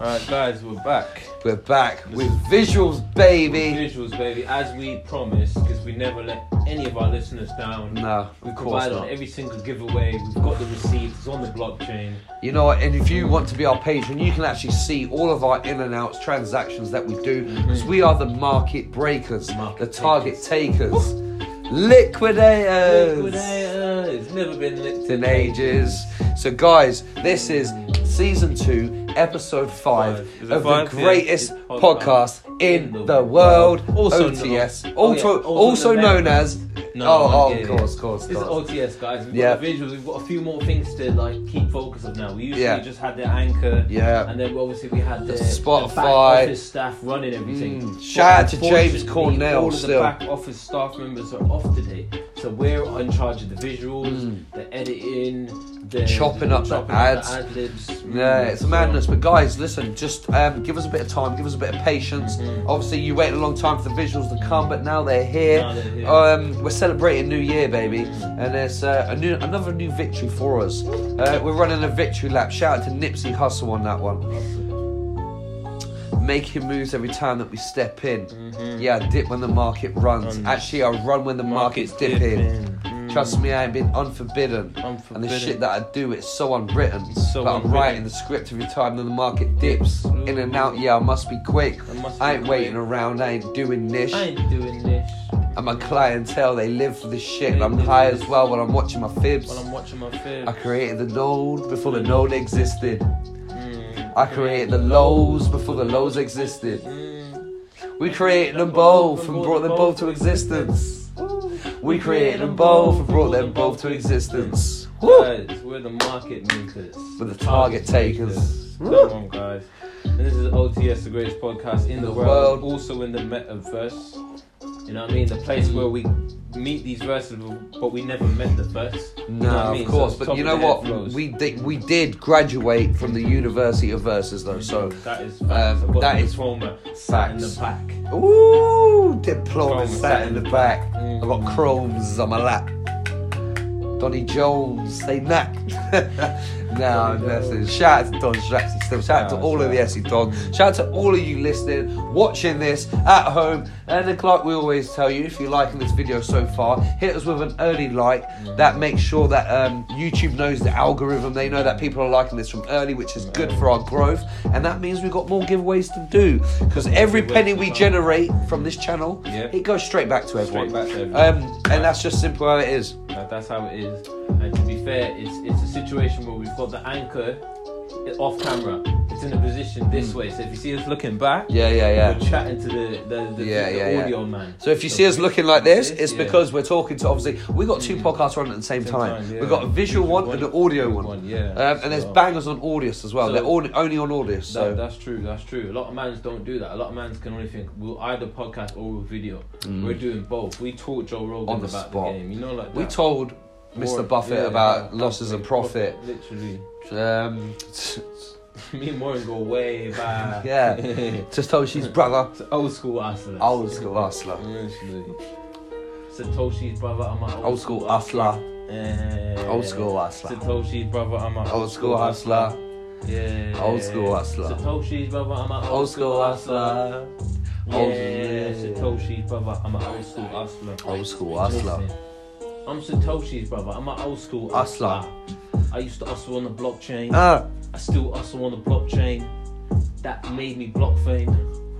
Alright, guys, we're back. We're back with visuals, baby. Visuals, baby, as we promised, because we never let any of our listeners down. No, We of course not. on every single giveaway. We've got the receipts. It's on the blockchain. You know what? And if you want to be our patron, you can actually see all of our in and outs transactions that we do because mm-hmm. we are the market breakers, Market the target takers, liquidators. Liquidator. It's never been licked in ages. So, guys, this is season two, episode five, Five. Of five? the greatest it's podcast podcast in the world. Also OTS, known- also, oh, yeah, also also the known as. No, oh, oh, of yeah. course, of course, This is. OTS, guys. We've Yeah. got the visuals. We've got a few more things to like keep focus of now. We usually Yeah. just had the anchor. Yeah. And then obviously we had the, The the Spotify. back office staff running everything. Mm. Shout out to James Cornell All of still. the back office staff members are off today, so we're in charge of the visuals, the editing, the Mm. Chopping up the chopping ads. ad libs. Yeah, it's madness. But guys, listen, just um, give us a bit of time, give us a bit of patience. Mm-hmm. Obviously, you waited a long time for the visuals to come, but now they're here. Now they're here. Um, we're celebrating New Year, baby, and it's uh, a new, another new victory for us. Uh, we're running a victory lap. Shout out to Nipsey Hussle on that one. Making moves every time that we step in. Yeah, I dip when the market runs. Actually, I run when the market's, dipping. Mm. Trust me, I ain't been unforbidden. And the shit that I do, it's so unwritten. So but I'm writing the script every time that the market dips. In and out, yeah, I must be quick. I must I be ain't quick. waiting around, I ain't doing this. I ain't doing this. And my clientele, they live for this shit. They I'm high as well when I'm watching my fibs. While I'm watching my fibs. I created the node before the node existed. I created the lows before the lows existed. We created them both and brought them both to existence. We created them both and brought them both to existence. Guys, we're the market makers. We're the target takers. Come on, guys. And this is OTS, the greatest podcast in the, world. Also in the metaverse. You know what I mean? The place where we meet these verses, but we never met the verse. You know No, I mean? of course, So but you know what? flows. We did we did graduate from the University of Verses though, so that is um, facts. That is sat in the back. ooh, diploma sat in the back. Mm. I got chromes on my lap. Donny Jones, say knack. no, Donny listen. Shout out to Don still. Shout out to all of the. Essie Dog. Shout out to all of you listening, watching this at home. And then, like we always tell you, if you're liking this video so far, hit us with an early like. That makes sure that um, YouTube knows the algorithm. They know that people are liking this from early, which is good for our growth. And that means we've got more giveaways to do. Because every penny we generate from this channel, Yeah. it goes straight back to everyone. Straight back to everyone. Um, and that's just simple how it is. That's how it is. And to be fair, it's it's a situation where we've got the anchor off camera. It's in a position this way. So if you see us looking back, Yeah, yeah, yeah, we're yeah. chatting to the the, the, Yeah, the yeah, yeah. audio man. So if you see us looking like this, it's yeah. because we're talking to obviously we got two podcasts running at the same, Same time. time, yeah. We've got a visual, one, and an audio one. yeah. Um, and there's So- bangers on Audius as well. So- They're all, only on Audius. So That, that's true. That's true. A lot of mans don't do that. A lot of mans can only think we'll either podcast or we'll video. We're doing both. We taught Joe Rogan Mm. On the about spot. the game. You know, like we told Mr. Buffett yeah, about yeah, losses and profit. Literally. Um, Me and Warren go way back. Yeah. Satoshi's brother, It's old school hustlers. old school hustler, Literally. Satoshi's brother, I'm old, old school hustler, Eh, old school hustler, Satoshi's brother, I'm an old school hustler, Yeah. Old school hustler. Satoshi's brother, I'm an old school hustler, Yeah. Old- Satoshi's brother, I'm an old school hustler. old school hustler. I'm Satoshi's brother. I'm an old school Hustler. I used to hustle on the blockchain. Ah, I still hustle on the blockchain. That made me block fame.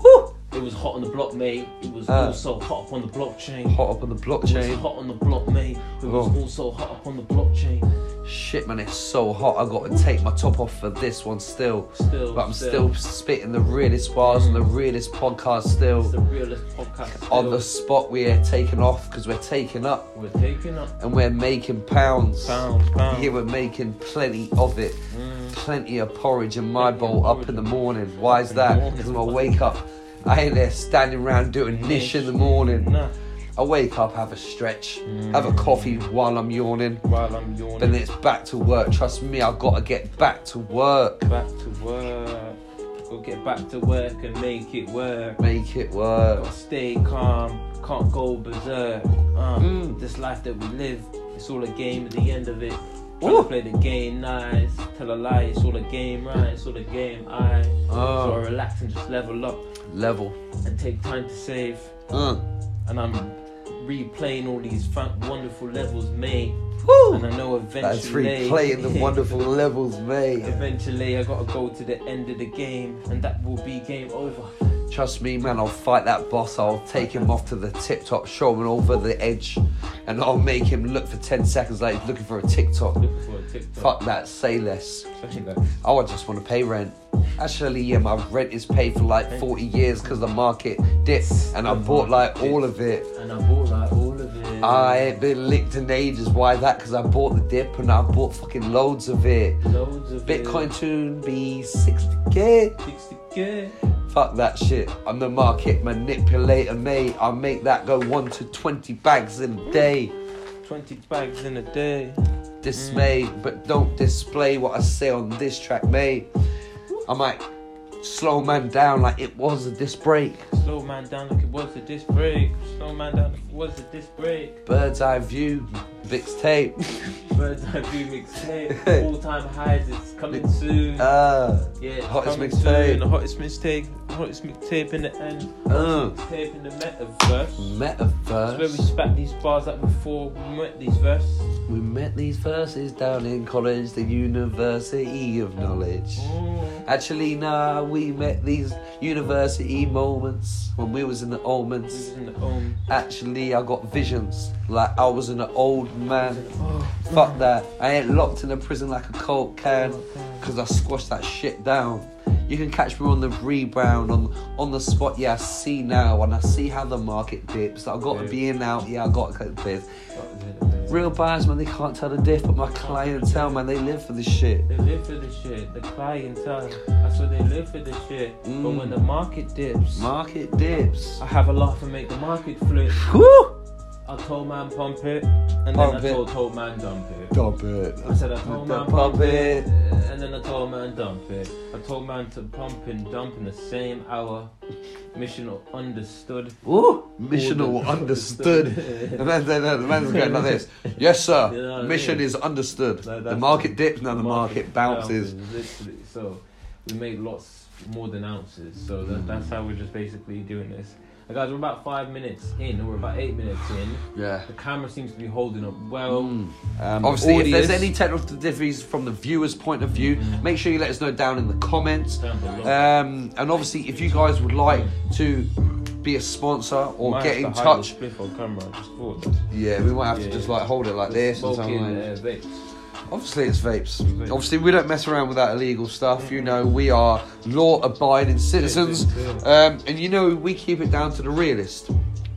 whew, It was hot on the block, mate. It was Ah. also hot up on the blockchain. hot up on the It was blockchain. hot on the block, mate. It was Oh. also hot up on the blockchain. Shit, man, it's so hot. I got to take my top off for this one still. Still, But I'm still spitting the realest bars on the realest podcast It's still. the realest podcast. On the spot, we're taking off because we're taking up We're taking up and we're making pounds. pounds, pounds. Here we're making plenty of it. Mm. Plenty of porridge in my Plenty bowl up in the morning. Why is that? Because when I wake up, I ain't there standing around doing niche in the morning. Nah. I wake up, have a stretch, Mm. have a coffee while I'm yawning. While I'm yawning. Then it's back to work. Trust me, I've got to get back to work. back to work. Go get back to work and make it work. Make it work. Gotta stay calm, can't go berserk. Uh, Mm. This life that we live, it's all a game at the end of it. Trying Ooh. to play the game nice, tell a lie, it's all a game, right? It's all a game, I. So I Oh, relax and just level up level. and take time to save. Uh. And I'm replaying all these fun, wonderful levels, mate. Woo. And I know eventually. That's replaying the wonderful levels, mate. Eventually, I gotta go to the end of the game, and that will be game over. Trust me, man, I'll fight that boss. I'll take him off to the tip top, show him over the edge, and I'll make him look for 10 seconds like he's looking for a TikTok. Looking for a TikTok. Fuck that, say less. Say. Oh, I just want to pay rent. Actually, yeah, my rent is paid for like 40 years because the market dipped, and I bought like all of it. And I bought like all of it. I ain't been licked in ages. Why that? Because I bought the dip and I bought fucking loads of it. Loads of Bitcoin soon be 60k. 60k. Fuck that shit. I'm the market manipulator, mate. I make that go 1 to 20 bags in a day. 20 bags in a day. Dismay, but don't display what I say on this track, mate. I might slow man down like it was a disc break. Slow man down like it was a disc break. Slow man down like it was a disc break. Bird's eye view, Vic's tape. Bird's eye view mixtape. All time highs. It's coming soon. Uh, yeah, it's hottest coming mixtape. soon. The hottest mixtape. Hottest mixtape in the end. Uh. Hottest mixtape in the metaverse. Metaverse. That's where we spat these bars up before we met these verses. We met these verses down in college, the University of Knowledge. Mm. Actually, nah, we met these university moments when we was in the omens. is in the home. Actually, I got visions like I was an old man. Fuck that. I ain't locked in a prison like a coke can because I squashed that shit down. You can catch me on the rebound, on on the spot. Yeah, I see now, and I see how the market dips. I got to be in out. Yeah, I got to cut the biz. Real buyers, man, they can't tell the diff, but my clientele, man, they live for this shit. They live for this shit. The clientele. That's what they live for this shit. But Mm. when the market dips, Market dips. I have a laugh and make the market flip. Woo! I told man pump it, and Pump then I it. told told man dump it. Dump it. I said I told man Pump pump it. it, and then I told man dump it. I told man to pump and dump in the same hour. Mission understood. Ooh, mission Order. understood. the, man, the, the man's going like this. Yes, sir. You know what I mission mean? is understood. Like, the that's- market dips, now the market bounces. Literally. So we made lots more than ounces. So that, mm. that's how we're just basically doing this. Uh, guys, we're about five minutes in, or we're about eight minutes in. Yeah. The camera seems to be holding up well. Mm. Um, Obviously, if there's any technical difficulties from the viewer's point of view, make sure you let us know down in the comments. Um, and obviously, if you guys would like to be a sponsor or Might get in to touch, the spliff on camera. Just yeah, we might have to Yeah. just like hold it like this and Smoking, something. like-. Obviously, it's vapes. Obviously, we don't mess around with that illegal stuff. You know, we are law-abiding citizens, um, and you know we keep it down to the realist.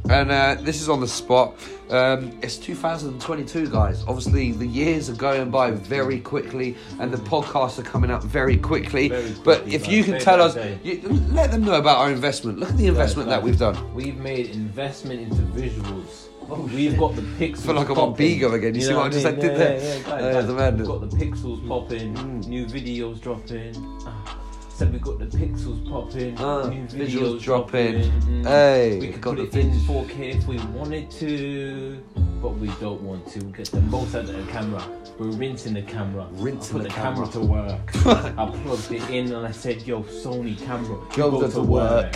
And uh, this is on the spot. Um, it's 2022, guys. Obviously, the years are going by very quickly, and the podcasts are coming out very quickly. Very but if you can tell us, you, let them know about our investment. Look at the investment Guys, that we've done. We've made investment into visuals. We've got the pixels. I feel like I'm on popping. Bigo again. You see know what I just mean? did yeah, there? Yeah, yeah, Uh, the man- We've got the pixels popping. Mm. New videos dropping. Ah, said we got the pixels popping. Ah, new visuals videos dropping. Mm. Hey, we could put it in vis- 4K if we wanted to, but we don't want to. Get the most out of the camera. We're rinsing the camera. Rinsing the the, camera. camera. to work. I plugged it in and I said, "Yo, Sony camera, you Go to work.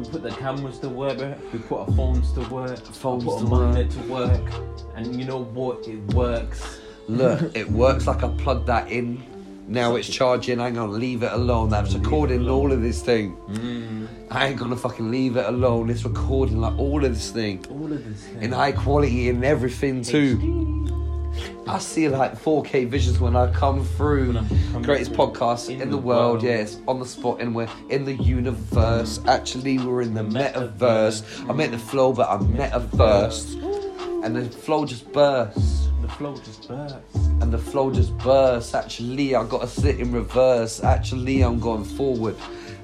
We put the cameras to work. We put our phones to work. Phones put to monitor to work. And you know what? It works. Look, it works like I plugged that in. Now it's charging. Hang on, leave it alone. That's recording all of this thing. Mm. I ain't gonna fucking leave it alone. It's recording like all of this thing All of this. thing. in high quality and everything too. I see like 4K visions when I come through. I come Greatest through. podcast in, In the, world. world. It's on the spot and we're in the universe. Actually, we're in the metaverse. I meant the flow, but I'm metaverse. And the flow just bursts. The flow just bursts. and the flow just bursts. Actually, I gotta sit in reverse. Actually, I'm going forward.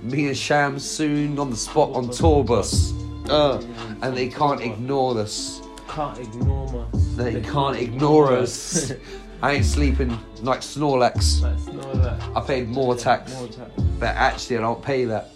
Me and Sham soon on the spot on tour bus. Uh, and they can't ignore us. Can't ignore us. They can't ignore us. I ain't sleeping like Snorlax. Know that. I paid more tax, More tax. but actually, I don't pay that.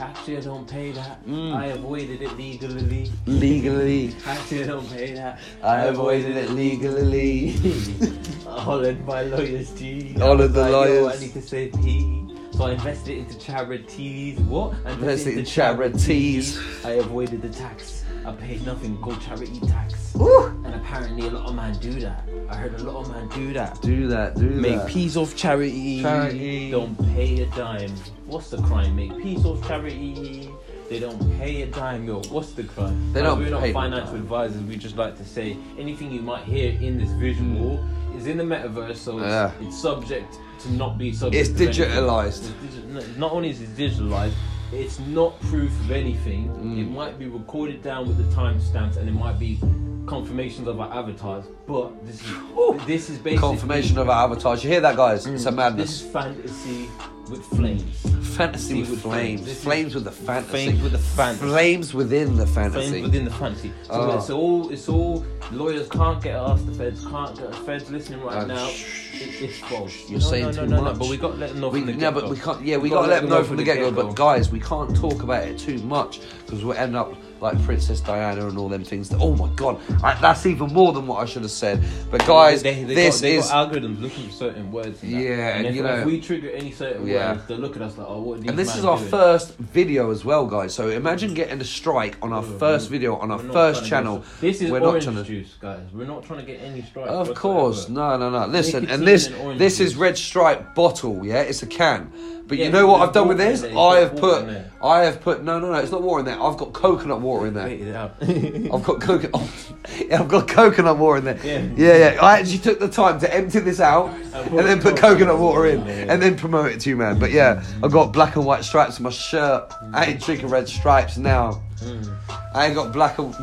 Actually, I don't pay that. Mm. I avoided it legally. Legally, Actually, I don't pay that. I avoided it legally. Holland my lawyers, G. All I of the like, lawyers. I need to save P. So I invested it into charities. What? I Invested in charities. I avoided the tax. I paid nothing called charity tax. Woo! And apparently a lot of men do that. I heard a lot of men do that. Do that, do that. Make that. peace off charity. Charity. Don't pay a dime. What's the crime? Make peace off charity. They don't pay a dime, yo. What's the crime? They Like, don't We're not pay a financial advisors. We just like to say anything you might hear in this visual is in the metaverse, so it's, Yeah. it's subject to not be subject. It's to digitalized. It's digi- Not only is it digitalized, it's not proof of anything. Mm. It might be recorded down with the timestamps, and it might be confirmations of our avatars. But this is this is basically Confirmation of our avatars. You hear that, guys? It's a madness. This is fantasy with flames. Fantasy with with flames. flames. Flames with the fantasy. Flames with the fantasy. Flames within the fantasy. Flames within the fantasy. So Oh. it's all it's all lawyers can't get us. The feds can't get us. Feds listening right Uh, now. It, it's false. You're no, saying no, too no, no, much. No, but we got to let them know We, from the no, but get-go. we can't. Yeah, we, We gotta, gotta let them know from the get go. get-go. But guys, we can't talk about it too much because we'll end up like Princess Diana and all them things. That, oh my god, I, that's even more than what I should have said. But guys, they, they this got, they is got algorithms looking for certain words. And that. Yeah, and, and if, you know- if we trigger any certain Yeah. words, they look at us like, oh, what? And this is our doing? first video as well, guys. So imagine getting a strike on our oh, first video on our first channel. This is We're not orange trying to- juice, guys. We're not trying to get any strike. Of course, no, no, no. Listen, Nicotine and this and this is red stripe bottle. Yeah, it's a can. But Yeah, you know what I've done with this? I have put. I have put no, no, no. It's not water in there. I've got coconut water in there. Wait it out. I've got coconut. yeah, I've got coconut water in there. Yeah. yeah, yeah. I actually took the time to empty this out and then put coconut water in, water in there. and then promote it to you, man. But yeah, I've got black and white stripes on my shirt. I ain't drinking red stripes now. Mm. I ain't got black and.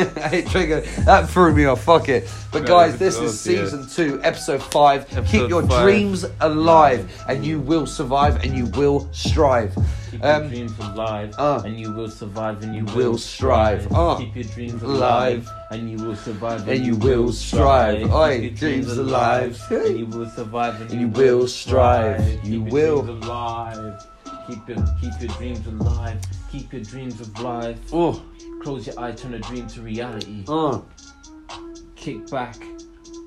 I drinking. That threw me off. Fuck it. But guys, this is season two, episode five. Keep your five. dreams alive, and you will survive, and you will strive. Keep Um, your dreams alive, uh, and you will survive, and you will will strive. Uh, Keep your dreams alive, and you will survive, and you will strive. Oi, Keep your dreams alive. and you will survive, and You will strive. You Keep will. your dreams alive. Keep your keep your dreams alive. Keep your dreams alive. Oh, Close your eye, turn a dream to reality. oh. Kick back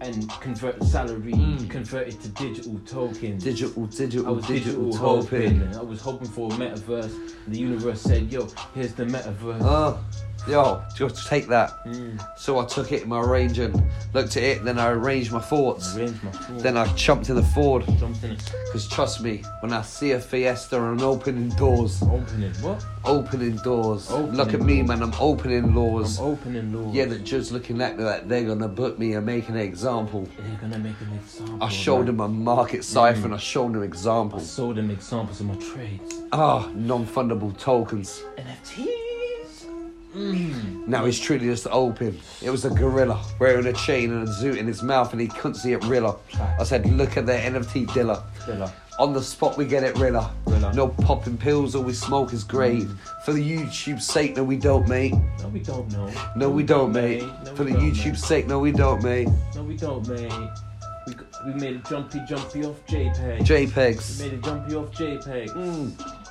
and convert salary, Mm. convert it to digital tokens. Digital, I digital, was digital, digital hoping. hoping. I was hoping for a metaverse. The universe said, "Yo, here's the metaverse." Oh, yo, just take that. Mm. So I took it in my range and looked at it, then I arranged my thoughts. Arrange my thoughts. Then I jumped in the Ford. jumped in it. Because trust me, when I see a Fiesta and opening doors, Opening what? opening doors. Opening Look at me, doors. man, I'm opening laws. I'm opening doors. Yeah, they're just looking at me like they're gonna book me and make an example. They're gonna make an example. I showed them a market cipher Mm. and I showed them examples. I showed them examples of my trades. Ah, non-fundable tokens. NFTs. Mm. Now he's truly just open. It was a gorilla wearing a chain and a zoot in his mouth, and he couldn't see it Rilla. I said, "Look at the NFT dealer." Villa. On the spot, we get it Rilla. Rilla. No popping pills, all we smoke is grave. For the YouTube's sake, no, we don't, mate. No, we don't know. No, we don't, mate. No, For the YouTube's mate. sake, no, we don't, mate. No, we don't, mate. We, we made a jumpy, jumpy off JPEG. we JPEGs. made a jumpy off JPEG. Mm.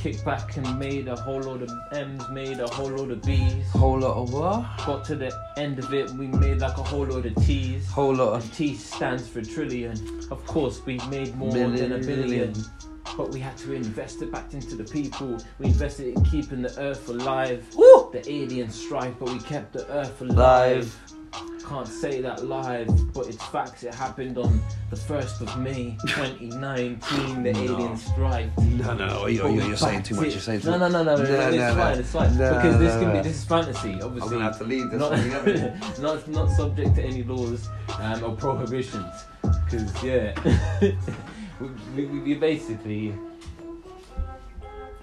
Kicked back and made a whole load of M's, made a whole load of B's. Whole lot of what? Got to the end of it, we made like a whole load of T's. Whole lot of And T stands for trillion. Of course, we made more than a Million. billion. But we had to invest it back into the people. We invested in keeping the earth alive. Woo! The alien strife, but we kept the earth alive. Live. Can't say that live, but it's facts. It happened on the 1st of May 2019, the No. alien strike. No, no, you're, you're, you're saying too much. You're saying too no, much. no, no, no, no, No, It's no, fine, no. it's fine. No, because this no, can no. be this is fantasy, I'm obviously. gonna have to leave this not, one. not not subject to any laws um, or prohibitions. Because yeah, we, we, we basically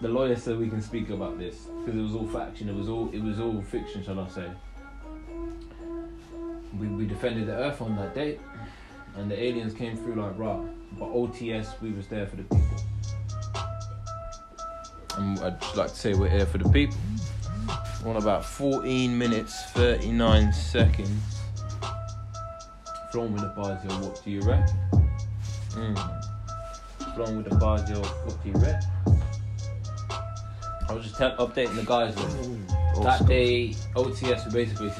the lawyer said we can speak about this because it was all faction. It was all it was all fiction, shall I say? We we defended the Earth on that date, and the aliens came through like raw. But OTS, we was there for the people. And I'd just like to say we're here for the people. On about 14 minutes 39 seconds. Flowing with the bars, yo, what do you reckon? Mm. Flowing with the bars, yo, what do you reckon? I was just tell- updating the guys. With that day, OTS were basically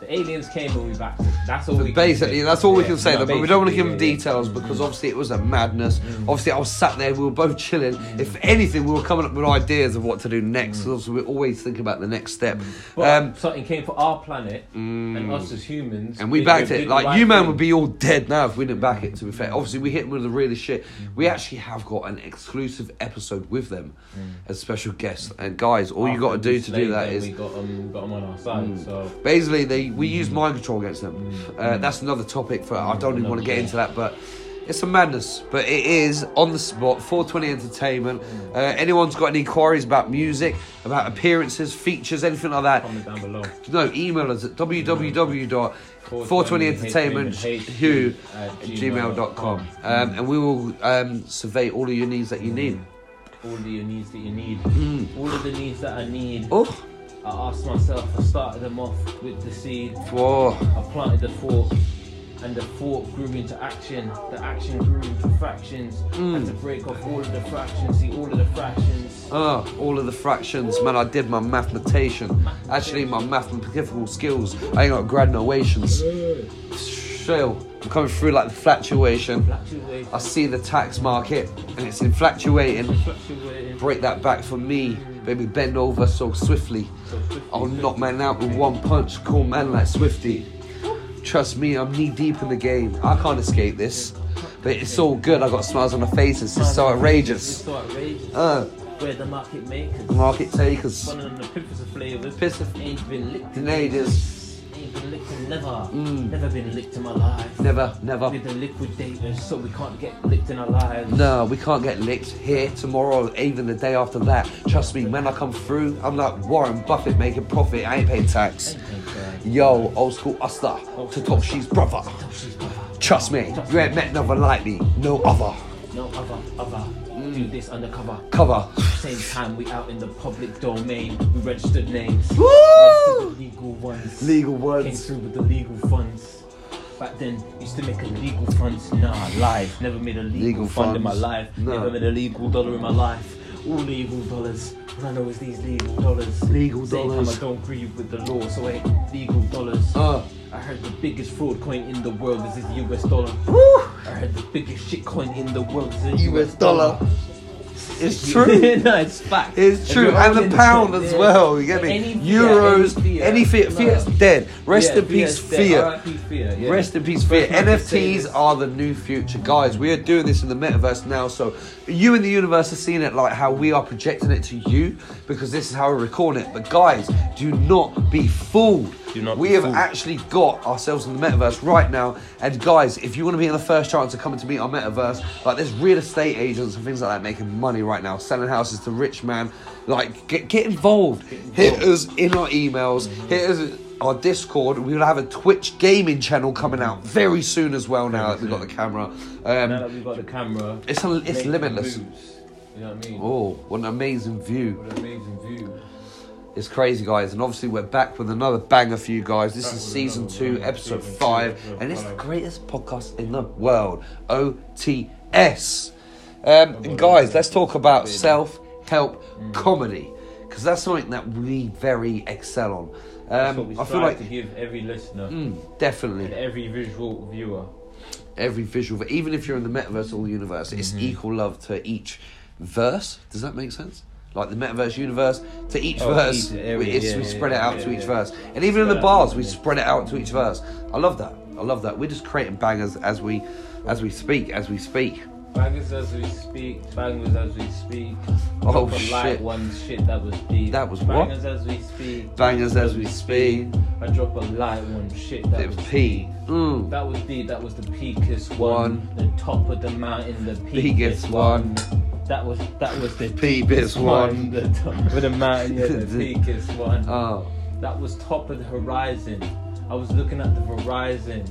the aliens came and we backed it. That's all we can Basically, say. that's all we Yeah, can say, no, though. But we don't want to give them yeah, yeah. details because obviously it was a madness. Mm. Obviously, I was sat there, we were both chilling. If anything, we were coming up with ideas of what to do next. Mm. Obviously, we're always thinking about the next step. But Um, something came for our planet mm. and us as humans, And we backed it. the Like right you, man, thing. would be all dead now if we didn't back it. To be fair, obviously we hit them with the realest shit. We actually have got an exclusive episode with them as special guests. And guys, all you got to do to do that is we got 'em on our side. Mm. So basically they we use mind control against them. Uh, that's another topic for. I don't even want to get into that, but. It's a madness, but it is on the spot. 420 Entertainment. Uh, anyone's got any inquiries about music, about appearances, features, anything like that? comment down below. No, email us at www.420entertainment at gmail.com um, and we will um, survey all of your needs that you need. All of the needs that you need. Mm. All of the needs that I need. Oh, I asked myself, I started them off with the seed. whoa. I planted the thought, and the thought grew into action. The action grew into fractions. Had mm. to break off all of the fractions, see all of the fractions. Oh, all of the fractions, man. I did my mathematician. Actually, my mathematical skills. I ain't got graduations. Still, I'm coming through like the fluctuation. I see the tax market and it's infatuating. Break that back for me, baby. Bend over so swiftly. So I'll knock man out with one punch. Cool man like Swifty. Trust me, I'm knee deep in the game. I can't escape this. But it's all good. I got smiles on my face. It's just so It's outrageous. so outrageous. Uh, Where the market makers. market takers. One of the piffers of flavors. Piss of- Ain't been licked In ages. Ain't been licked in never. Mm. Never been licked in my life. Never, never. We're the liquidators, so we can't get licked in our lives. No, we can't get licked here tomorrow, or even the day after that. Trust me, when I come through, I'm like Warren Buffett making profit. I ain't paying tax. Ain't. Yo, old school Uster, to she's brother. Trust me, you ain't met nothing like me, no other. No other, other. Do this undercover. Cover. Same time we out in the public domain. We registered names. Woo! Registered the legal ones. Legal Came through with the legal funds. Back then, used to make a legal funds. Nah, live. Never made a legal, Legal fund in my life. No. Never made a legal dollar in my life. All legal dollars. All I know is these legal dollars. Legal Same dollars. time I don't agree with the law, so I ain't legal dollars. Uh, I heard the biggest fraud coin in the world is this US dollar. woo! I heard the biggest shit coin in the world is the US US dollar. dollar. It's true. no, it's fact. It's true, and the pound as well. You get me? Any fiat, Euros, any fiat. any fiat. No. Dead. Rest Yeah, in peace, dead. fiat. Yeah. Rest in peace, Fiat. First time to say NFTs are the new future, guys. We are doing this in the metaverse now, so you in the universe are seeing it like how we are projecting it to you because this is how we're recording it. But guys, do not be fooled. Do not we have fooled. actually got ourselves in the metaverse right now, and guys, if you want to be in the first chance of coming to meet our metaverse, like there's real estate agents and things like that making money right now, selling houses to rich man. Like, get get involved. Hit us in our emails. Hit us our Discord. We will have a Twitch gaming channel coming out very soon as well. Now that we've got the camera, Now um, that we've got the camera, it's a, it's limitless. You know what I mean? Oh, what an amazing view! What an amazing view. It's crazy, guys, and obviously we're back with another banger for you guys. This Back is season two, episode season five, episode and it's the greatest podcast in the world, OTS. Um, and guys, let's talk about self-help Mm. comedy because that's something that we very excel on. Um, I feel like to give every listener mm, definitely every visual viewer. every visual, even if you're in the metaverse or the universe, it's Mm-hmm. equal love to each verse. Does that make sense? Like the metaverse universe to each Oh, verse, each area, we, it's, yeah, we yeah, spread it out yeah, to each verse, and even in the bars, out, we spread it out to each verse. I love that. I love that. We're just creating bangers as we, as we speak, as we speak. Bangers as we speak, bangers as we speak. Oh, Drop a shit. light one, shit that was deep. That was what? Bangers as we speak. Bangers as we speak. I drop a light one, shit that Bit was of P. deep. Mm. That was deep. That was the peakest one. One. The top of the mountain, the Biggest peakest one. one. That was that was the deepest one. The top of the mountain, yeah, the peakest one. Oh, That was top of the horizon. I was looking at the horizon,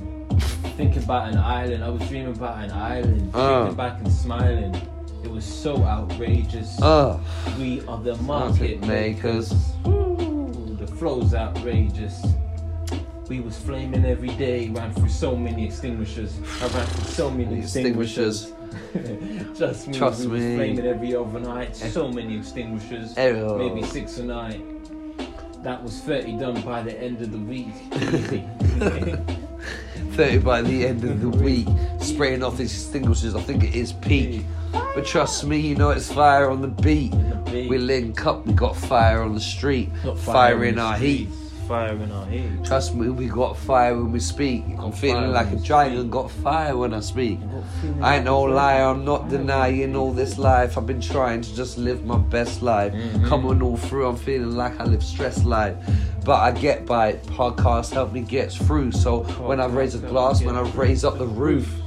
thinking about an island. I was dreaming about an island, Uh. thinking back and smiling. It was so outrageous. oh, we are the Market market makers. makers. Ooh, the flow's outrageous. We was flaming every day, ran through so many extinguishers. I ran through so many Extinguishers. Trust me, Trust we was flaming every overnight. So many extinguishers, Oh. maybe six a night. That was 30 done by the end of the week. 30 by the end of the week, spraying off these extinguishers. I think it is peak. But trust me, you know it's fire on the beat. We link up, we got fire on the street, Not fire in our heat. Fire in our heat. Trust me, we got fire when we speak. I'm feeling like a giant and got fire when I speak. I ain't no lie, I'm not denying all this life. I've been trying to just live my best life. Mhm. Coming all through, I'm feeling like I live stress life. But I get by it. Podcasts help me get through. So when I raise a glass, when I raise up the roof,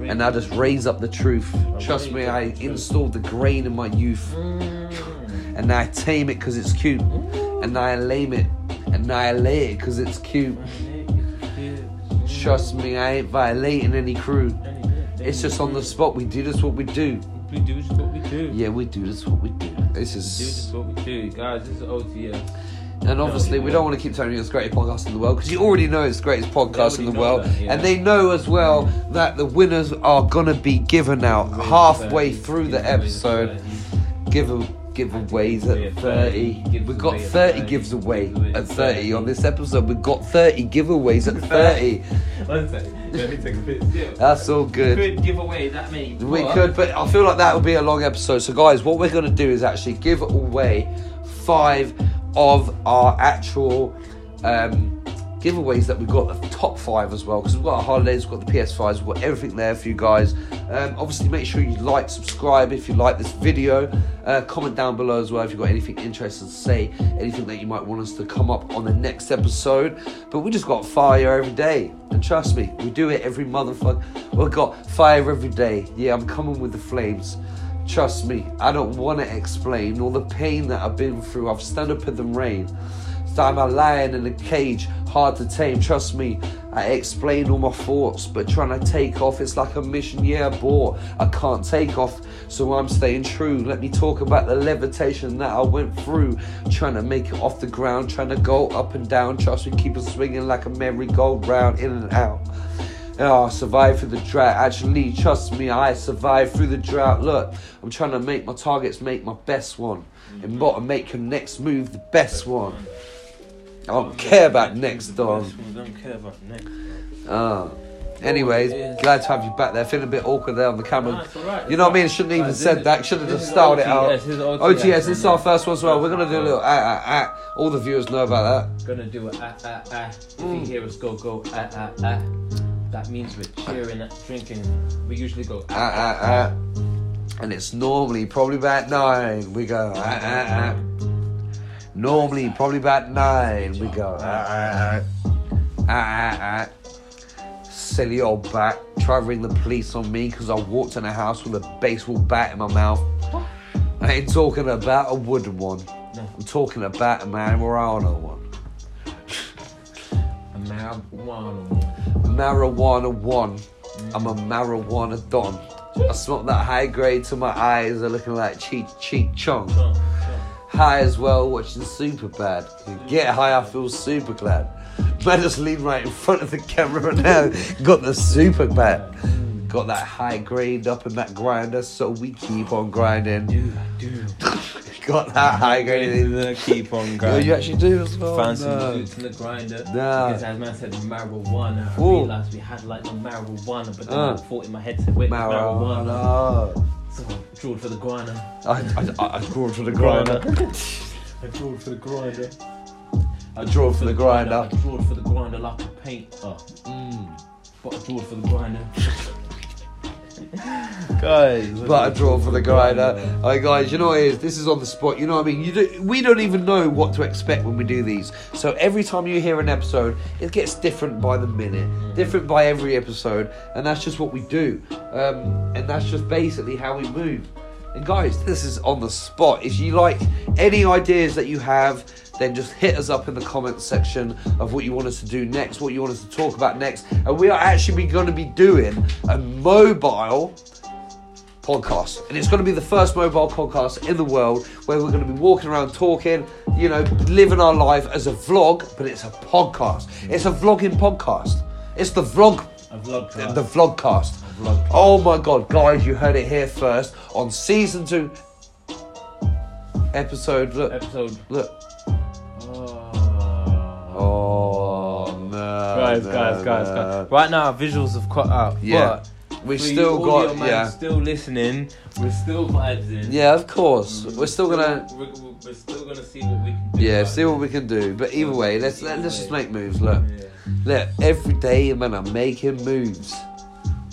and I just raise up the truth. Trust me, I installed the grain in my youth. Mm. And I tame it because it's cute. And I lame it. Annihilate because it's cute. Trust me, I ain't violating any crew. It's just on the spot. We do this what we do. We do just what we do. Yeah, we do this what we do. This We do is, just what we do, guys. This is OTS. and obviously we don't want to keep telling you it's the greatest podcast in the world because you already know it's the greatest podcast in the world, that, yeah. and they know as well that the winners are gonna be given out halfway through the episode. Give a giveaways at 30. We've got 30 gives away at 30 on this episode. We've got 30 giveaways at 30. One second. Let me take a pic. Yeah. That's all good. We Could give away that many. We could, but I feel like that would be a long episode. So, guys, what we're going to do is actually give away five of our actual um, giveaways that we've got, the top five as well, because we've got our holidays, we've got the PS5s, we've got everything there for you guys. Um, obviously, make sure you like, subscribe if you like this video, uh, comment down below as well if you've got anything interesting to say, anything that you might want us to come up on the next episode. But we just got fire every day, and trust me, we do it every motherfucker. We've got fire every day. Yeah, I'm coming with the flames. Trust me, I don't want to explain all the pain that I've been through. I've stand up in the rain. I'm a lion in a cage, hard to tame. Trust me, I explain all my thoughts, but trying to take off, it's like a mission. Yeah, bought. I can't take off, so I'm staying true. Let me talk about the levitation that I went through, trying to make it off the ground, trying to go up and down. Trust me, keep it swinging like a merry-go-round, in and out. Oh, I survived through the drought. Actually, trust me, I survived through the drought. Look, I'm trying to make my targets make my best one. And mm-hmm. what to make your next move the best one. I don't care about next dog. Don't care about next. Ah. Anyways, glad to have you back there. Feeling a bit awkward there on the camera. Nah, it's alright, You know what I mean? Shouldn't even alright. said that. Should have just styled it out. OTS, this OTS, OTS, this is our first one as well. We're gonna do a little ah ah ah. All the viewers know about that. Gonna do a ah ah ah. If Mm. you hear us go go ah ah ah, that means we're cheering, and drinking. We usually go Ah ah ah. And it's normally probably about nine. We go ah ah ah. Normally probably about nine. We go ah ah ah. Ah ah ah. Silly old bat. Try to ring the police on me because I walked in a house with a baseball bat in my mouth. I ain't talking about a wooden one. No. I'm talking about a marijuana one. a marijuana. Marijuana one. I'm a marijuana don. I smoke that high grade till my eyes are looking like cheek cheek chong. High as well, watching Superbad. Get high, I feel super glad. Man, just lean right in front of the camera now. Got the super bad. Got that high grade up in that grinder, so we keep on grinding. Do do. Got that high grade. in- Keep on grinding. you actually do as well. Fancy No. boots in the grinder. Nah. Because as man said marijuana, I Ooh. realised we had like the marijuana, but then Uh. I thought in my head said, wait, marijuana. Marijuana. Drawed for the grinder. I, I, I, I draw for the grinder. I drawed for the grinder. I draw for the grinder. I drawed for the grinder like a painter. Mm. But I drawed for the grinder. Guys, but I draw for the grinder. Alright, guys, you know what it is? This is on the spot. You know what I mean? You do, we don't even know what to expect when we do these. So every time you hear an episode, it gets different by the minute, different by every episode, and that's just what we do. Um, and that's just basically how we move. And guys, this is on the spot. If you like any ideas that you have, then just hit us up in the comments section of what you want us to do next, what you want us to talk about next. And we are actually going to be doing a mobile podcast. And it's going to be the first mobile podcast in the world where we're going to be walking around talking, you know, living our life as a vlog, but it's a podcast. It's a vlogging podcast. It's the vlog A vlogcast. The vlogcast. vlogcast. Oh my god, guys, you heard it here first on season two, episode. Look, Episode. look. Oh. No, Guys, no, guys, guys, no. guys. Right now, our visuals have cut out. Yeah. But We've you still got man yeah, Still listening. We're still vibes in. yeah. Of course, we're still gonna We're, we're, we're still gonna see what we can do. yeah, see what we can do. But either way, let's let, let's just make moves. Look, Yeah. look. Every day, man, I'm making moves.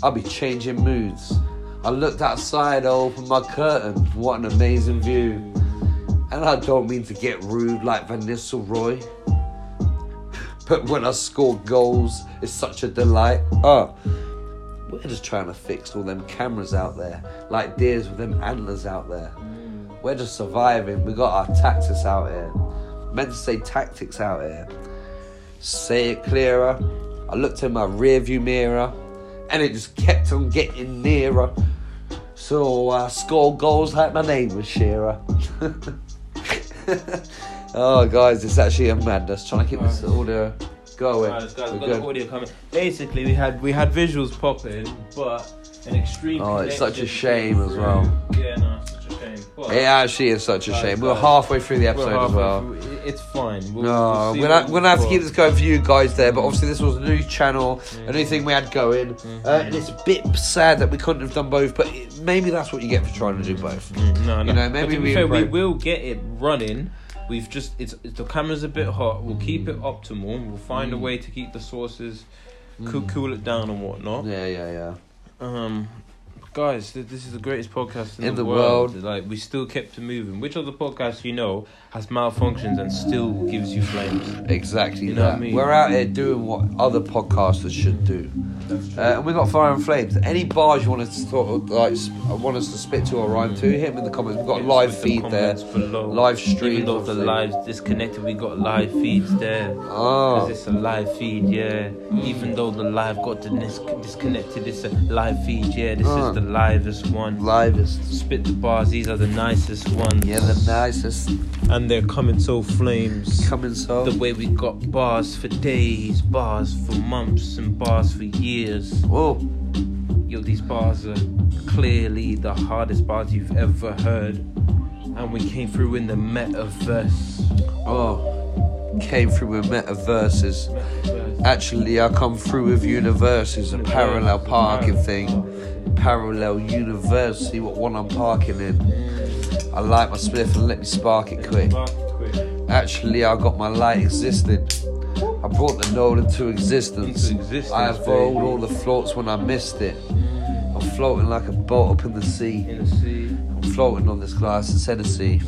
I'll be changing moods. I looked outside, I opened my curtain. What an amazing view. And I don't mean to get rude like Vanessa Roy. But when I score goals, it's such a delight. Oh, we're just trying to fix all them cameras out there, like deers with them antlers out there. Mm. We're just surviving. We got our tactics out here. Meant to say tactics out here. Say it clearer. I looked in my rearview mirror, and it just kept on getting nearer. So I scored goals like my name was Shearer. oh, guys, it's actually a madness. Trying to keep this audio going. Guys, guys, we've got good. the audio coming. Basically, we had we had visuals popping, but an extreme. Oh, it's such a shame as well. Yeah, no, it's such a shame. But It actually is such a Guys, shame. We're halfway through the episode as well. through. It's fine. We'll, No, see we're, not, we're gonna have to keep this going for you guys there, but obviously this was a new channel, a new thing we had going. Mm-hmm. Uh, and it's a bit sad that we couldn't have done both, but it, maybe that's what you get for trying to do both. Mm, No, no. You know, maybe we fair, we will get it running. We've just it's, it's the camera's a bit hot. We'll keep it optimal. We'll find Mm. a way to keep the sources, cool, cool it down and whatnot. Yeah, yeah, yeah. Um, guys, th- this is the greatest podcast in, In the, the world. world. Like we still kept it moving. Which other podcast you know has malfunctions and still gives you flames? Exactly You know that. what I mean? We're out here doing what other podcasters should do. That's Uh, and we got Fire and Flames. Any bars you want us to sort of, like want us to spit to or rhyme to, hit them in the comments. We've got a live feed there. Below. Live stream. Even though the live's disconnected, we got live feeds there. Because Oh, it's a live feed, yeah. Even though the live got dis- disconnected, it's a live feed, yeah. This Uh. is the livest one. livest. Spit the bars, these are the nicest ones. Yeah, the nicest. And they're coming so flames. Coming so. The way we got bars for days, bars for months, and bars for years. Whoa. Yo, these bars are clearly the hardest bars you've ever heard. And we came through in the metaverse. Oh, came through with metaverses. Actually, I come through with universes, a parallel parking thing. Parallel university, what one I'm parking in. I light my spliff and let me spark it quick. Actually, I got my light existing. I brought the node into existence. I evolved all the floats when I missed it. I'm floating like a boat up in the sea. In the sea, I'm floating on this glass of. Tennessee.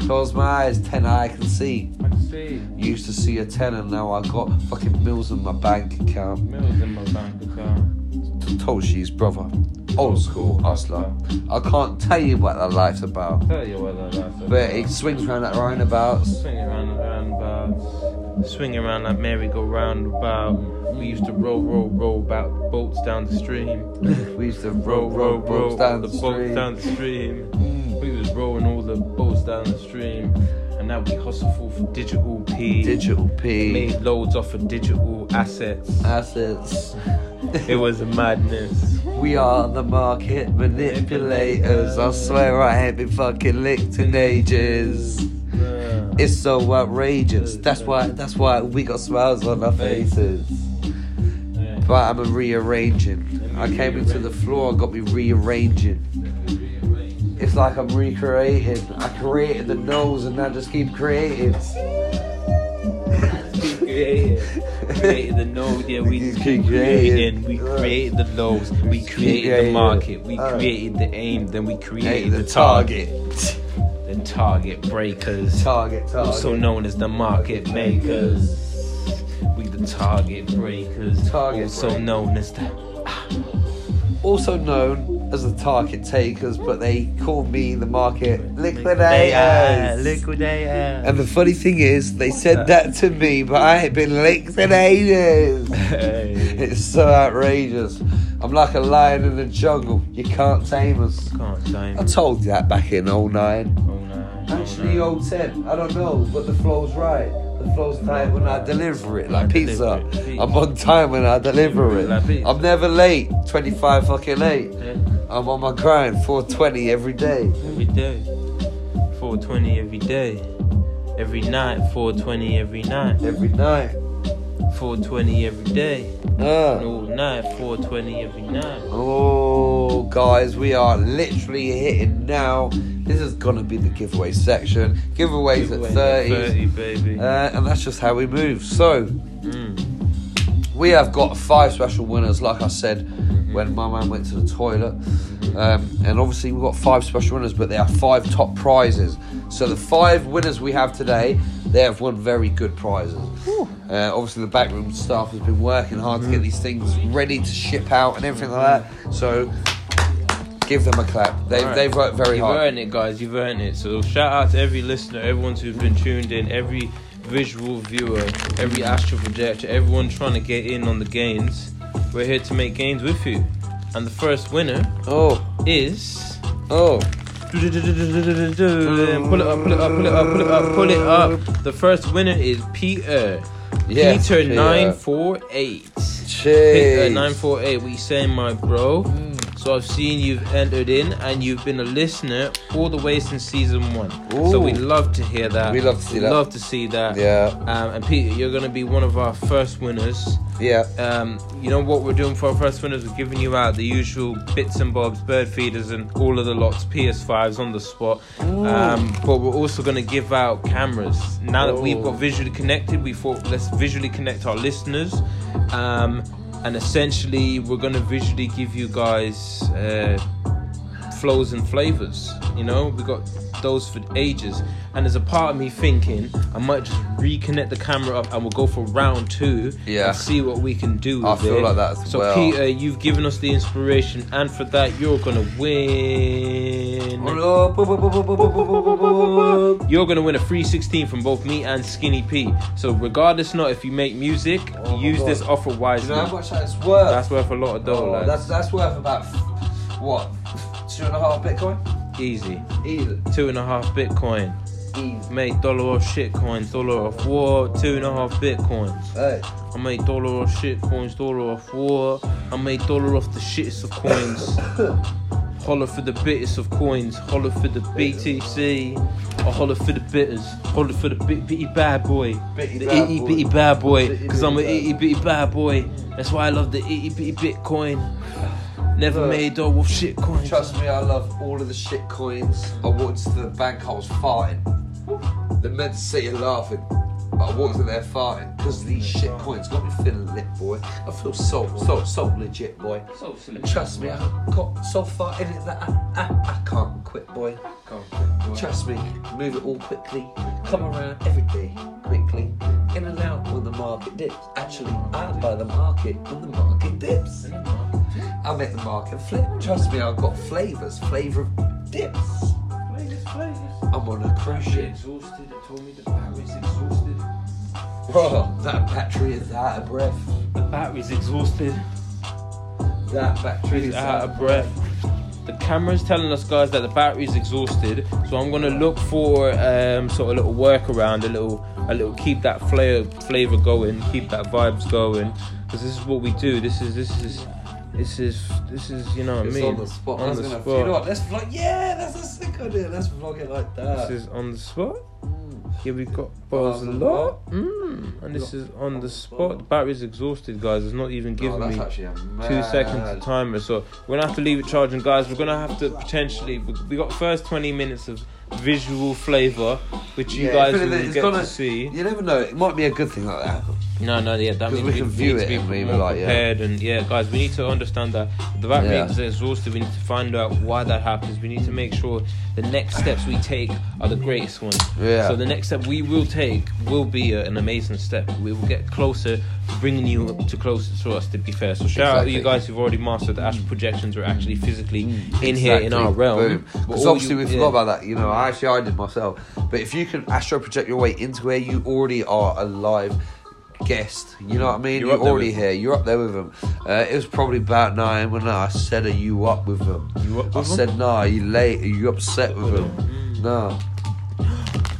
Close my eyes, ten I can see. I can see Used to see a tenner, now I got fucking bills in my bank account. mills in my bank account. Told she's brother. Old school hustler. I can't tell you what that life's about. Tell you what that life But it swings round at roundabouts. Swing around that roundabouts. Swing around that merry-go-round about. We used to roll, roll, roll about boats down the stream. We used to roll, roll, roll down the boats down the stream. We was rolling all the boats down the stream. Now we hustle for, for digital P. Digital P. Made loads off of digital assets. Assets. It was a madness. We are the market manipulators. I swear I ain't been fucking licked in ages. Yeah. It's so outrageous. That's why. That's why we got smiles on our faces. Yeah. But I'm a rearranging. I came into the floor and got me rearranging. It's like I'm recreating. I created the nose and I just keep creating. We created, created the node, yeah. We keep keep creating. creating. We created the lows. We created the market. We created the aim. Then we created the the target. Then target breakers, Target, target. also known as the market makers. We the target breakers, Target also breakers. known as the. Also known as the target takers, but they call me the market Liquidator, liquidators. And the funny thing is, they said that to me, but I ain't been liquidators. Hey. It's so outrageous. I'm like a lion in the jungle. You can't tame us. Can't time. I told you that back in 09. Oh, no. Actually, oh, 010. I don't know, but the flow's right. The flow's tight when I deliver it, like I pizza. it. I'm on time when I deliver it. Like. I'm never late. 25 fucking late. Yeah. I'm on my grind. 420 every day. Every day. 420 every day. Every night, 420 every night. Every night. 420 every day. Uh. All night, 420 every night. Oh, guys, we are literally hitting now. This is gonna be the giveaway section. Giveaways Giveaway at 30. 30, baby. Uh, and that's just how we move. So, Mm. we have got five special winners, like I said when my man went to the toilet. Um, and obviously, we've got five special winners, but they are five top prizes. So, the five winners we have today, they have won very good prizes. Uh, obviously, the backroom staff has been working hard to get these things ready to ship out and everything like that. So, give them a clap. They, Alright. They've worked very hard. You've hard. earned it, guys. You've earned it. So shout out to every listener, everyone who's been tuned in, every visual viewer, every astral projector, everyone trying to get in on the gains. We're here to make gains with you. And the first winner Oh, is. oh. Pull it up, pull it up, pull it up, pull it up, pull it up. The first winner is Peter. Yes, Peter nine four eight. Peter nine four eight. You saying, my bro? So I've seen you've entered in and you've been a listener all the way since season one. So we love to hear that. We love to see We that. Love to see that. Yeah, Um, and Peter, you're gonna be one of our first winners. yeah. Um, you know what we're doing for our first winners? We're giving you out the usual bits and bobs, bird feeders, and all of the lots, PS5s on the spot. Um, but we're also going to give out cameras. Now that we've got visually connected, we thought let's visually connect our listeners. Um, and essentially, we're going to visually give you guys uh, flows and flavors. You know, we got those for ages. And there's a part of me thinking I might just reconnect the camera up and we'll go for round two Yeah. and see what we can do. I feel it. like that as So well. Peter, you've given us the inspiration, and for that you're gonna win. You're gonna win a free 16 from both me and Skinny P. So regardless, not if you make music, Oh use this offer wisely. you know how much that's worth? That's worth a lot of dough, Oh, that's that's worth about what two and a half Bitcoin. Easy. Easy, Two and a half Bitcoin. easy. Made dollar off shit coins, dollar off war, two and a half Bitcoins. Hey, I made dollar off shit coins, dollar off war. I made dollar off the shittest of coins. Holler for the bitters of coins. Holler for the BTC. I holler for the bitters. Holler for the bit, bitty bad boy. Bitty the bad itty boy. bitty bad boy. Because I'm an itty bitty bad boy. That's why I love the itty bitty Bitcoin. Never Look. made dough with shit coins. trust me, I love all of the shit coins. I walked to the bank, I was farting. They're meant to say you're laughing, but I walked in there farting because these shit coins got me feeling lit, boy. I feel so, so, so legit, boy. So And trust me, I got so far in it that I, I, I can't quit, boy. can't quit, boy. Trust me, move it all quickly. Come around every day, quickly. In and out when the market dips. Actually, I buy the market when the market dips. I make the market flip. Trust me, I've got flavors, flavor of dips. I'm on a crush it. Exhausted. It told me the battery's exhausted. Bro, that battery is out of breath. The battery's exhausted. That battery is out of breath. The camera's telling us, guys, that the battery's exhausted. So I'm gonna look for um, sort of a little workaround, a little, a little keep that flavor flavor going, keep that vibes going, because this is what we do. This is this is this is this is you know what I mean. on the spot. I was the gonna, spot. you know what? Let's vlog. Yeah, that's a sick idea. Let's vlog it like that. This is on the spot. Here we got Bars a lot. Mm. And this is on the spot. The battery's exhausted, guys. It's not even Oh, giving that's me. two seconds to timer. So we're gonna have to leave it charging, guys. We're gonna have to potentially. We we got first twenty minutes of visual flavor, which you Yeah, guys will get gonna- to see. You never know. It might be a good thing like that. No, no, yeah, that means we we, can view it to be and we more were like, yeah. prepared. And yeah, guys, we need to understand that the battery Yeah. is exhausted. We need to find out why that happens. We need to make sure the next steps we take are the greatest ones. Yeah. So the next step we will take will be a, an amazing step. We will get closer to bringing you to closer to us. To be fair, so shout out to you guys who've already mastered the astral projections. Are actually mm. physically in here in our realm. Because obviously you- we yeah. forgot about that. You know, actually I did myself. But if you can astro project your way into where you already are a live guest, you know what I mean? You're You're, already here. You're up there with them. Uh, it was probably about nine when I said, "Are you up with them?" You up I with them? said, "No." Are you late? Are you upset with them? Mm. No.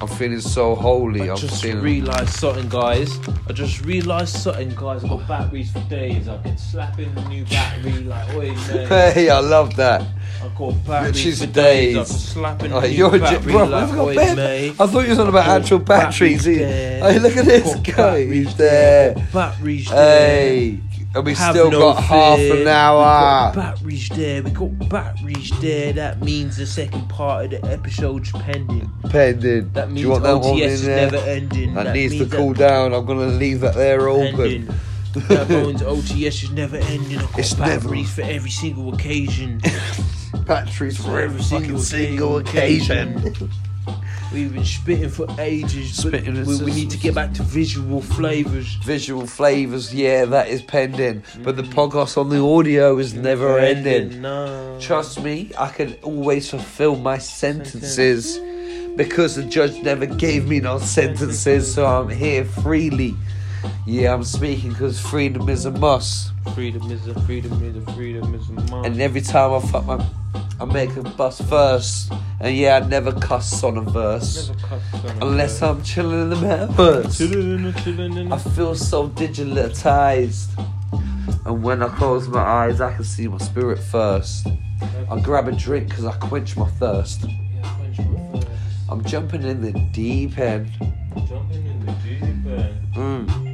I'm feeling so holy. I I'm just feeling. realised something, guys. I just realised something, guys. I've got batteries for days. I can slap in the new battery, like, oi, mate. Hey, I love that. I've got batteries for days. I days. can slap in Oh, the new you're a battery, j- bro. like, oi, mate. I thought you were on about actual batteries. Hey, look at this guy. batteries He's there. Batteries there. Hey, and we Have still no got half fear. an We hour. got batteries there. We got batteries there. That means the second part of the episode's pending. Pending. That Do you want that OTS one is in there? never ending. That, needs to means cool down. I'm gonna leave that there open. pending. that means OTS is never ending. I've got It's never- batteries for every single occasion. Batteries for For every fucking single occasion. We've been spitting for ages, Spitting but we, we need to get back to visual flavours. Visual flavors, yeah, that is pending. But the podcast on the audio is never ending. No. Trust me, I can always fulfill my sentences because the judge never gave me no sentences, so I'm here freely. Yeah, I'm speaking because freedom is a must. Freedom is a freedom is a freedom is a must. And every time I fuck my, I make a bust first. And yeah, I never cuss on a verse on a unless bird. I'm chilling in the metaverse. Chillin' in the- chillin' in the- I feel so digitalized. And when I close my eyes, I can see my spirit first. I grab a drink because I quench my thirst. Yeah, quench my thirst. I'm jumping in the deep end. Jumping in the deep end. Mm.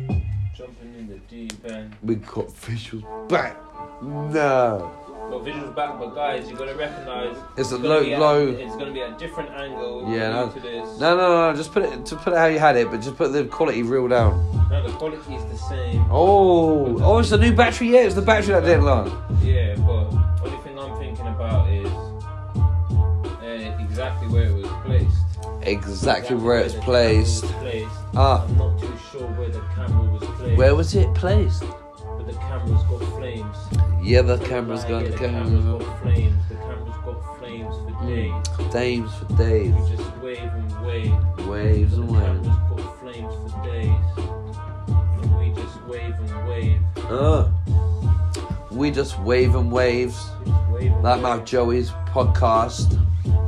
Jumping in the deep end. We got visuals back. No. Got visuals back, but guys, you gotta recognize It's a gonna low, low. It's gonna be a different angle. Yeah, no. No, no, no. Just put it. To put it how you had it, but just put the quality real down. No, the quality is the same. Oh, oh, it's the new battery. Yeah, it's the battery that didn't last. Yeah, but only thing I'm thinking about is uh, exactly where it was placed. Exactly where it's the placed. Ah, I'm not too sure where the camera was placed. where was it placed? But the camera's got flames. Yeah, the camera's got yeah, the the camera's camera. got flames. The camera's got flames for days. Dames for days, We just wave and wave. waves The and waves. camera's got flames for days. And we just wave and wave. Uh, we just wave and waves. Wave and Like wave. my Joey's podcast,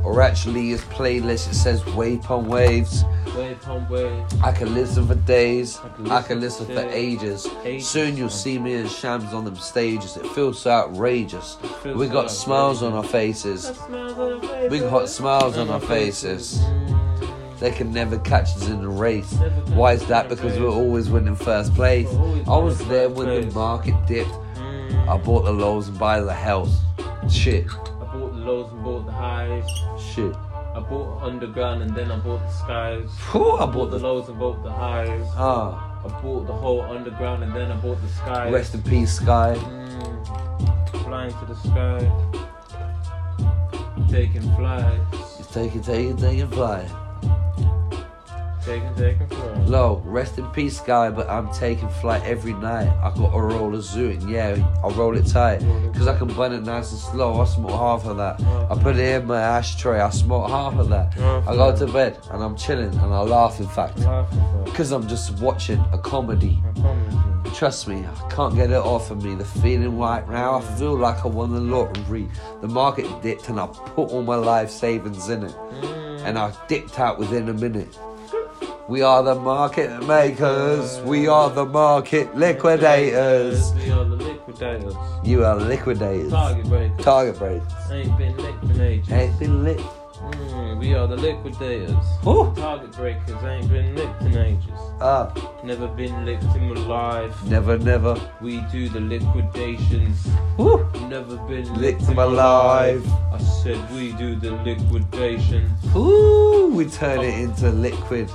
or actually his playlist. It says Wave on Waves. Wave on wave. I can listen for days. I can I can listen listen for for ages. Ages, Soon you'll see me in shams on them stages. It feels so outrageous. Feels We so got smiles on our outrageous. smiles on our faces. We got smiles on our faces. They can never catch us in the race. Why is that? Because we're always winning first place. I was there when the market dipped. Mm. I bought the lows and buy the house. Shit, I bought the lows and bought the highs. shit. I bought underground and then I bought the skies. Whew, I bought the the lows and bought the highs. ah. I bought the whole underground and then I bought the skies. Rest in peace, Sky. Mm. Flying to the sky. Taking flights. Taking, taking, taking flight. Taking. Low, rest in peace, guy, But I'm taking flight every night. I got a roll of zoo, and yeah, I roll it tight. Cause I can burn it nice and slow. I smoke half of that. I put it in my ashtray. I smoke half of that. I go to bed and I'm chilling and I laugh. In fact, because I'm just watching a comedy. I promise you. Trust me, I can't get it off of me. The feeling right now, I feel like I won the lottery. The market dipped and I put all my life savings in it. Mm. And I dipped out within a minute. We are the market makers. We are the market liquidators. We are the liquidators. You are liquidators. Target breakers. Target break. Ain't been licked in ages. Ain't been lit. Mm, we are the liquidators. Woo. Target breakers ain't been licked in ages. Ah, Never been licked in my life. never, never. We do the liquidations. Woo. Never been Licked in my life. I said we do the liquidation. Ooh, we turn it into liquid.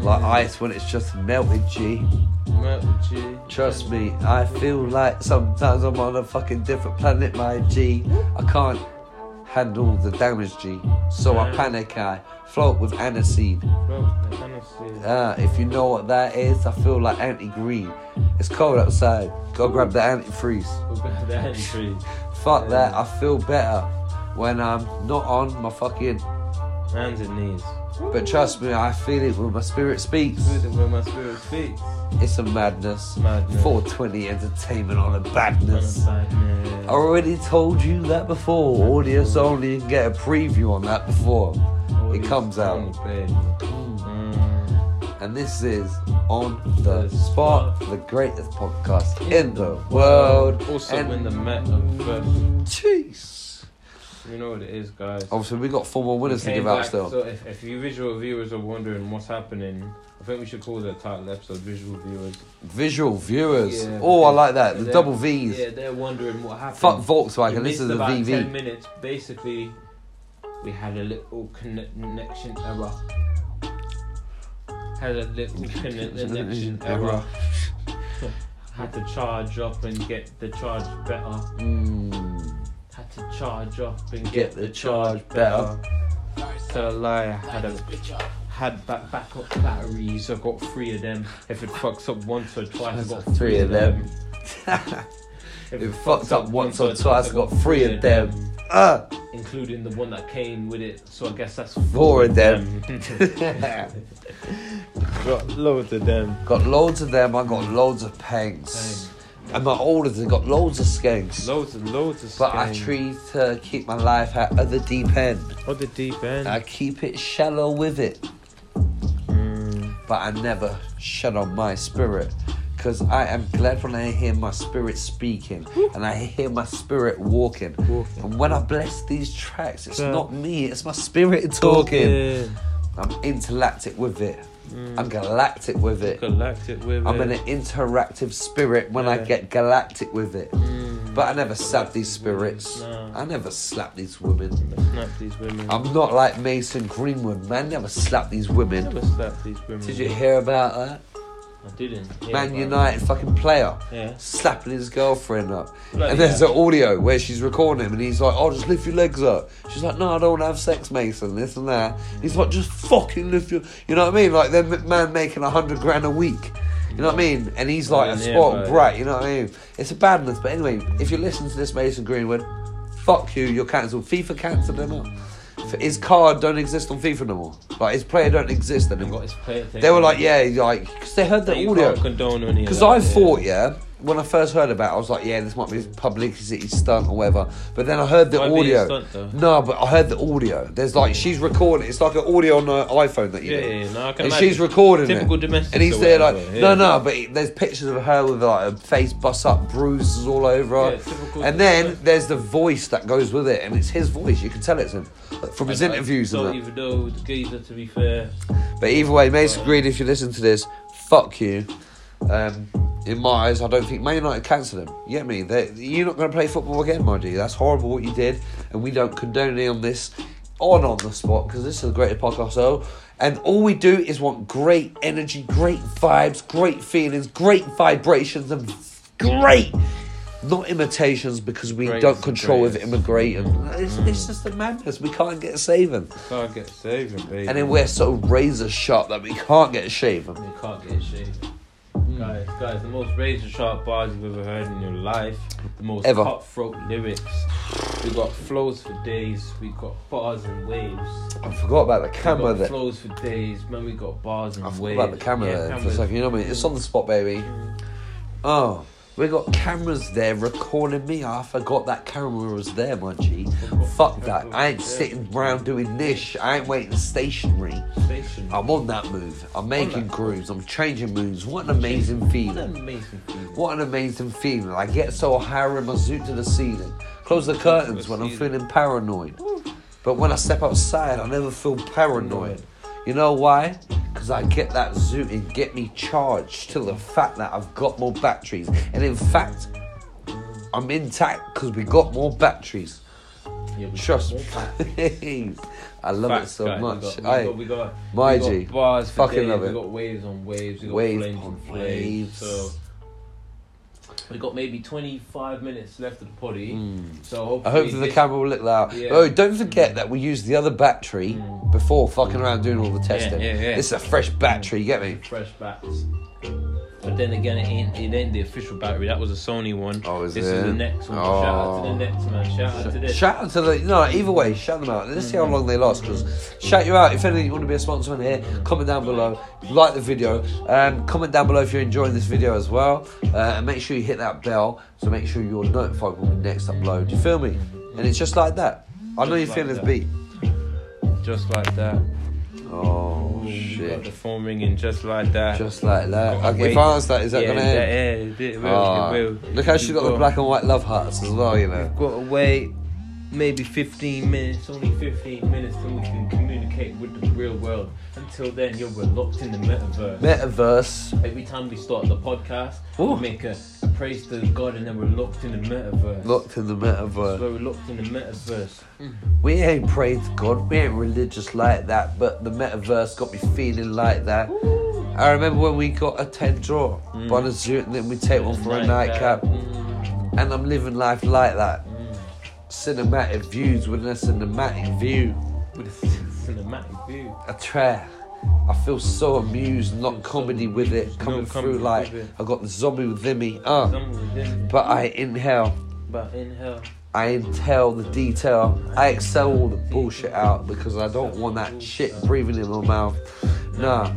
Like ice when it's just melted, G. Melted G. Trust me, I feel like sometimes I'm on a fucking different planet, my G. I can't handle the damage, G. So I panic, I float with aniseed. Bro, I kinda see. Ah, if you know what that is, I feel like anti-green. It's cold outside. Go grab the antifreeze. Go to the entry. Fuck that, I feel better when I'm not on my fucking. Hands and knees. But trust me, I feel it when my spirit speaks. With it where my spirit speaks. It's a madness. Madness. 420 entertainment on a badness. I already told you that before. Audience only can get a preview on that before. it comes out. The. Mm. And this is On the Spot, the greatest podcast in the world. Also And- win the metaverse. Jeez. You know what it is, guys. Obviously, we got four more winners to give out still. So if, if you visual viewers are wondering what's happening, I think we should call the title episode "Visual Viewers." Visual viewers. Yeah, oh, I like that. The double V's. Yeah, they're wondering what happened. Fuck Volkswagen. This is a about VV. Ten minutes. Basically, we had a little conne- connection error. Had a little connection error. Had to charge up and get the charge better. Mm. Had to charge up and get, the charge better. So a lie, I had a had back backup batteries. I got three of them. If it fucks up once or twice, I got three of them. If it fucks up once or twice, I got three of them. Ah. including the one that came with it. So I guess that's Four of them. got loads of them. got loads of them. I got loads of pangs. And my oldest has got loads of skanks. Loads and loads of. Skanks. But I try to keep my life of the deep end. Oh, the deep end. I keep it shallow with it. Mm. But I never shut on my spirit. Because I am glad when I hear my spirit speaking and I hear my spirit walking. Walking. And when I bless these tracks, it's Yeah. not me, it's my spirit talking. I'm intergalactic with it. I'm galactic with it. Galactic with I'm it. an interactive spirit when I get galactic with it. Mm. But I never slap these spirits. No. I never slap these women. Snap these women. I'm not like Mason Greenwood, man. Never slap these women. never slap these women. Did you hear about that? I didn't. Yeah, Man United fucking player Yeah. slapping his girlfriend up. Bloody and there's hell. an audio where she's recording him and he's like, Oh, just lift your legs up. She's like, No, I don't want to have sex, Mason, this and that. He's like, Just fucking lift your. You know what I mean? Like, them man making a hundred grand a week. You know what I mean? And he's like a Yeah, spoiled but- brat, you know what I mean? It's a badness. But anyway, if you listen to this, Mason Greenwood, fuck you, you're cancelled. FIFA cancelled him up. His card don't exist on FIFA no more. Like, his player don't exist anymore. They were like, yeah, like, because they heard the audio. can't condone any of Because I thought, yeah, when I first heard about it, I was like, yeah, this might be a publicity stunt or whatever. But then I heard the Might be a audio. stunt, though. no, but I heard the audio. There's like, she's recording. It's like an audio on her iPhone that you Yeah, do. yeah, yeah, no, I can And imagine. she's recording Typical it. domestic And he's or there like, whatever, no, yeah. no, but there's pictures of her with like a face bust up, bruises all over her. Yeah, typical and then domestic. there's the voice that goes with it, and it's his voice. You can tell it's him from his I- I interviews and don't that. even know the geezer, to be fair. But either way, Mason Green, if you listen to this, fuck you. Um, in my eyes, I don't think Man United cancelled him. You get me? They, you're not going to play football again, my G. That's horrible what you did, and we don't condone any on this on on the spot because this is the greatest podcast. So, and all we do is want great energy, great vibes, great feelings, great vibrations, and great. Not imitations because we Greats don't control with immigrating. It's, it's just a madness. We can't get a saving. Can't get saving, baby. And then we're so razor sharp that we can't get a shaven. You can't get shaved. Hmm. Guys, guys, the most razor sharp bars you've ever heard in your life. The most Ever. cutthroat lyrics. We got flows for days. We got bars and waves. I forgot about the We camera got there. flows for days. Man, we got bars and I forgot waves. about the camera Yeah, there for a cameras. second. You know what I mean? It's on the spot, baby. Oh, we got cameras there recording me. I forgot that camera was there, my G. Fuck that. I ain't sitting around doing this. I ain't waiting stationary. Station. I'm on that move. I'm making grooves. I'm changing moves. What an amazing feeling. What an amazing feeling. What an amazing feeling. I get so high in my suit to the ceiling. Close the curtains when I'm feeling paranoid. But when I step outside, I never feel paranoid. You know why? Because I get that zoot and get me charged to the fact that I've got more batteries. And in fact, I'm intact because we got more batteries. Yeah, Trust me. I love Facts, it so guys. much. We got, we got, we got, My we got G. bars Fucking days, love it. We got waves on waves. We got Wave flames on waves. So we got maybe 25 minutes left of the potty. Mm. So hopefully I hope that the camera will look loud. Yeah. Oh, don't forget that we used the other battery Mm. before fucking around doing all the testing. yeah, yeah. This is a fresh battery, you get me? fresh bats. But then again, it ain't, it ain't the official battery. That was a Sony one. Oh, is this it? is the next one. Oh. Shout out to the next man. Shout out to this. Shout out to the no. Either way, shout them out. Let's see how long they last. Because shout you out if anything you want to be a sponsor on here. Comment down below. Like the video. Um, comment down below if you're enjoying this video as well. Uh, and make sure you hit that bell so make sure you're notified when we next upload. You feel me? And it's just like that. I know you feel like this beat. just like that. Oh Ooh, shit. Got the phone ringing just like that. Just like that. Okay, wait. if I answer that, is that yeah, gonna end? yeah, it will. Oh, it ah, will. Look how she You've got the black and white love hearts as well, you know. Got to wait maybe 15 minutes, only 15 minutes, till we can communicate with the real world. Until then, you're we're locked in the metaverse. Metaverse. Every time we start the podcast, Ooh. we make a, a praise to God, and then we're locked in the metaverse. Locked in the So metaverse. we're locked in the metaverse. We ain't to God, we ain't religious like that, but the metaverse got me feeling like that. I remember when we got a 10 draw Mm. zoo and then we take one for a nightcap. Mm, And I'm living life like that. Cinematic views with a cinematic view. With a cinematic view. I try. I feel so amused, not comedy with it, coming no through like. I got the zombie within me. Uh, within, but I inhale, but inhale. I inhale the detail, I excel all the bullshit out because I don't want that shit breathing in my mouth. Nah,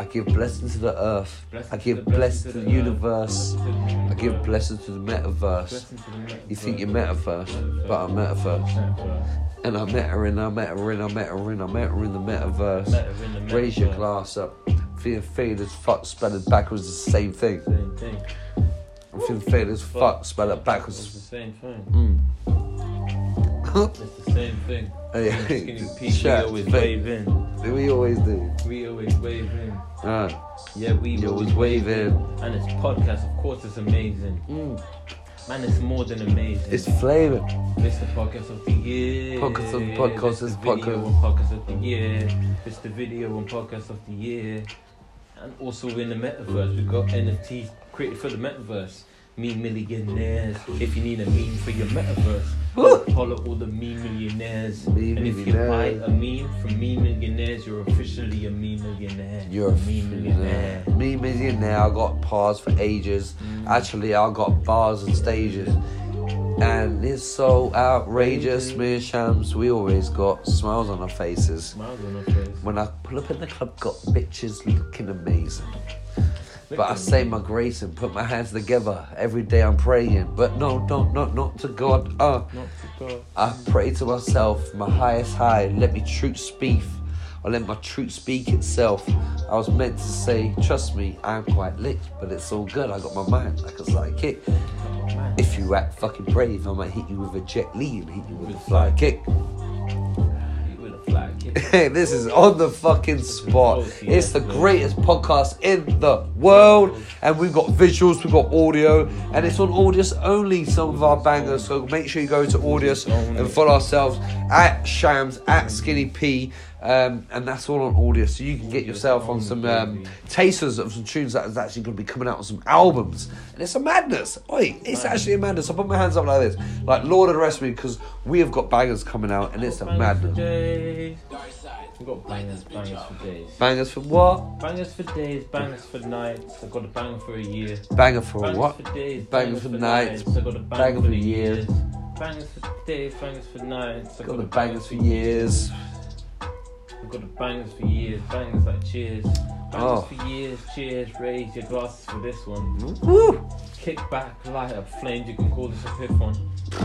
I give blessings to the earth. I give blessings to the universe. I give blessings to the metaverse. You think you're metaverse, but I'm metaverse. And I met her in, I met her in, I met her in, I met her in the metaverse. Raise your glass up. Feeling faded as fuck, spell it backwards the same thing. Same thing. I'm feeling faded as fuck, spell it It's the backwards. same thing. Mm. Same thing. Hey, Skinny Pete, we Chat, always fake. wave in. we always do. We always wave in. Uh, Yeah, we you always wave wave in. in. And it's podcast, of course, it's amazing. Mm. Man, it's more than amazing. It's flavor. It's the podcast of the year. Podcast of the podcast, It's the it's video podcast. and podcast of the year. It's the video and podcast of the year. And also in the metaverse, we've got NFTs created for the metaverse. Meme millionaires. If you need a meme for your metaverse, Woo! follow all the meme millionaires. Meme and if you buy a meme from meme millionaires, you're officially a meme millionaire. You're a meme millionaire. Me millionaire. I got bars for ages. Mm. Actually, I got bars and stages. And it's so outrageous, me and Shams. We always got smiles on our faces. Smiles on her face. When I pull up in the club, got bitches looking amazing. But I say my grace and put my hands together. Every day I'm praying. But no, don't, not, not to God. Uh, Not to God. I pray to myself, my highest high, let me truth speak, I let my truth speak itself. I was meant to say, trust me, I'm quite lit, but it's all good, I got my mind like a sidekick. Man. If you act fucking brave, I might hit you with a Jet Li and hit you with a fly kick. this is on the fucking spot. It's the greatest podcast in the world, and we've got visuals, we've got audio, and it's on Audius only. Some of our bangers, so make sure you go to Audius and follow ourselves at Shams at Skinny P, um, and that's all on Audius. So you can get yourself on some um, tasters of some tunes that is actually going to be coming out on some albums, it's a madness. Oi, it's actually a madness. I put my hands up like this, like Lord of the Rest of me, because we have got bangers coming out, and it's a Bangers madness. For. We've got bangers, bangers for days. Bangers for what? Bangers for days, bangers for nights. I got a banger for a year. Banger for Bangers what? for days, Bangers for nights. I got a banger, Banger for for years. years. Bangers for days, bangers for nights. I Got the bangers for years. I got the bangers for years, bangers like cheers. Oh. for years, cheers. Raise your glasses for this one. Woo! Kick back, light up flames. You can call this a fifth one.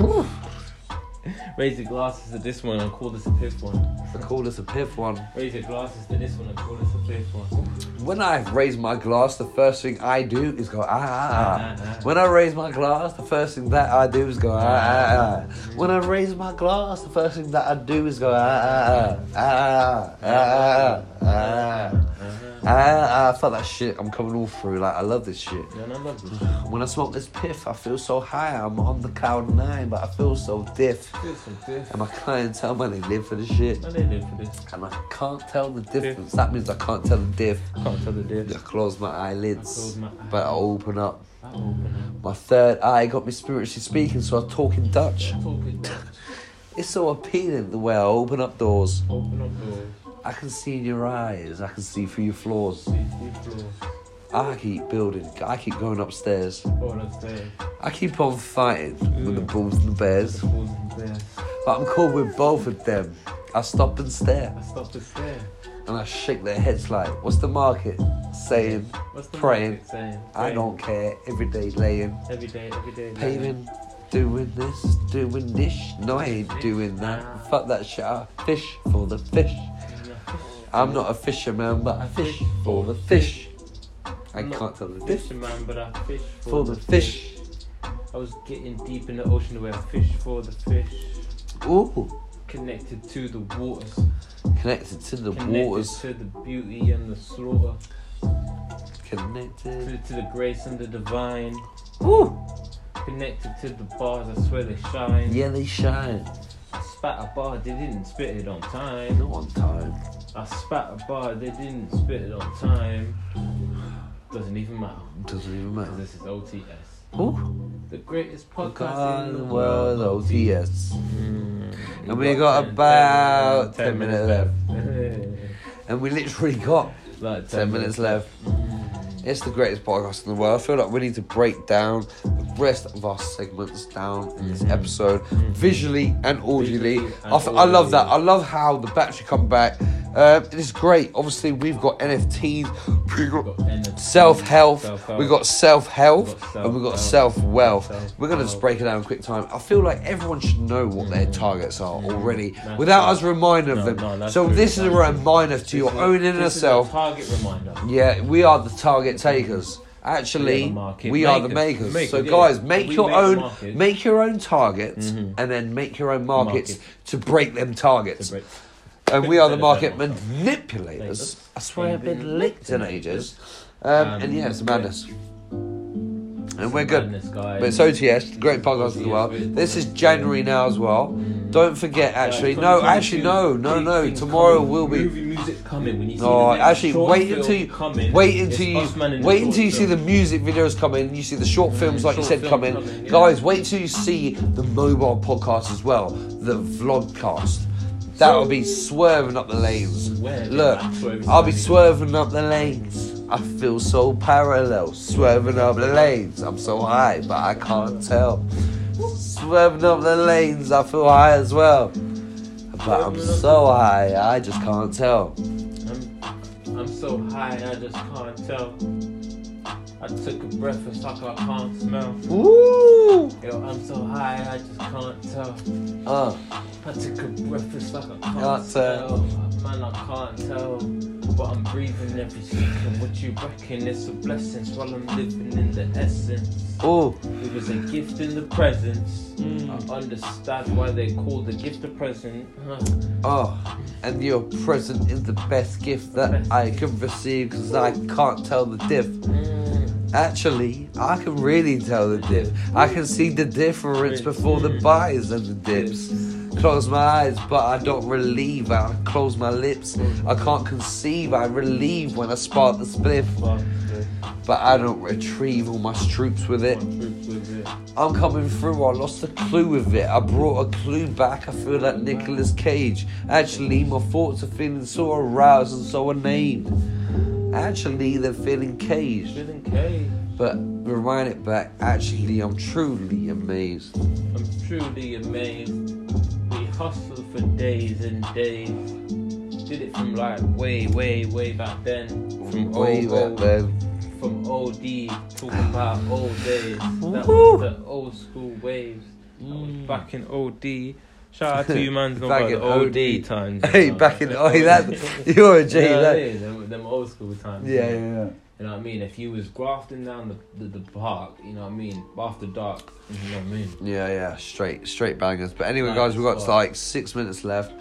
Woo! Raise your glasses to this one and call this a fifth one. I call this a piff one. Raise your glasses to this one and call this a fifth one. When I raise my glass, the first thing I do is go ah ah ah. Ah, ah, ah. When I raise my glass, the first thing that I do is go ah ah ah. When I raise my glass, the first thing that I do is go ah ah ah ah ah ah ah. Ah, ah, I felt that shit. I'm coming all through. Like I love this shit. Yeah, and I love this. When I smoke this piff, I feel so high. I'm on the cloud nine, but I feel so diff. Feel diff. And my clientele, man, they live for the shit. And they live for this. And I can't tell the difference. That means I can't tell the diff. Can't tell the I close my I eyelids, close my but I open up. I open My third eye got me spiritually speaking, so I talk in Dutch. up. Talking It's so appealing the way I open up doors. Open up doors. I can see in your eyes. I can see through your flaws. Floors. I keep building. I keep going upstairs. Going upstairs. I keep on fighting with the mm. bulls and the The bears. and bears. But I'm cool with both of them. I stop and stare. I stop to stare. And I shake their heads like, what's the market saying? What's the Praying. market saying? I don't care. Every day laying. Every day, every day. Paving, doing this, doing this. No, I ain't doing that. Fuck that shit. I fish for the fish. I'm not a fisherman, but I fish for the fish. I I'm not can't tell the difference fisherman, but I fish for, for the fish. I was getting deep in the ocean where I fish for the fish. Ooh, Connected to the waters. connected to the waters. connected waters. to the beauty and the slaughter. Connected. To, to the grace and the divine. Ooh, Connected to the bars, I swear they shine. yeah, they shine. I spat a bar, they didn't spit it on time. Not on time. I spat a bar, they didn't spit it on time. Doesn't even matter. Doesn't even matter. This is OTS. Ooh, The greatest podcast in the world. OTS. Mm. And we got about 10 minutes left. And we literally got like 10 minutes left. Mm. It's the greatest podcast in the world. I feel like we need to break down the rest of our segments down in this Mhm. episode, visually and audibly. I, f- I love that. I love how the battery come back. Um, it is great. Obviously, we've got NFTs, we've got self health, we've got self health, and we've got self-help. wealth. We're gonna just break it down in quick time. I feel like everyone should know what their Mhm. targets are Mhm. already, without us reminding them. so this is a reminder to your own inner this is a self. target reminder. Yeah, we are the target takers. Actually, We are the market we are the makers. so, yeah. guys, make We your make own, make your own targets, Mhm. and then make your own markets Market. to break them targets. Break- And we are the market manipulators. Makers. I swear I've been licked in ages. Um, Um, and yeah, it's madness. And we're good. But it's OTS, the great podcast as well. This is January now as well. Don't forget, actually. No, actually, no, no, no. Tomorrow will be. movie music coming. When you see No, the actually, wait until you wait until you Us Man in the wait until you see the music videos coming. You see the short films, like you said, coming. Guys, wait until you see the mobile podcast as well, the vlogcast. That'll be swerving up the lanes. Look, I'll be swerving up the lanes. I feel so parallel, swerving up the lanes. I'm so high, but I can't tell. Swerving up the lanes, I feel high as well. But I'm so high, I just can't tell. I'm, I'm so high, I just can't tell. I took a breath, it's like I can't smell. Ooh! Yo, I'm so high, I just can't tell. Uh, I took a breath, it's like I can't, Can't smell. tell. Man, I can't tell. But I'm breathing every second. What you reckon? It's a blessing while I'm living in the essence. ooh. It was a gift in the presence. Mm. I understand why they call the gift a present. Huh. Oh, and your present is the best gift that Best I can receive because I can't tell the diff. Mm. Actually, I can really tell the diff. I can see the difference before the buys and the dips. Close my eyes, but I don't relieve. I close my lips. I can't conceive. I relieve when I spark the spliff, but I don't retrieve all my troops with it. One truth with it. I'm coming through. I lost the clue with it. I brought a clue back. I feel like Nicolas Cage. Actually, my thoughts are feeling so aroused and so inane. Actually, they're feeling caged. Feeling K. But rewind it back. Actually, I'm truly amazed. I'm truly amazed. We hustled for days and days. Did it from like way, way, way back then. From Way old, back old, then. From OD, talking about old days. That Woo. was the old school waves. That was Mm. back in OD. Shout out to you, man. Back Back in in OD, OD. times. Hey, back in oh, that you're a J. yeah, that- yeah, them, them old school times. yeah, yeah, yeah. You know what I mean? If you was grafting down the, the, the park, you know what I mean? After dark, you know what I mean? Yeah, yeah, straight, straight bangers. But anyway, Nice guys, we've got spot. like six minutes left.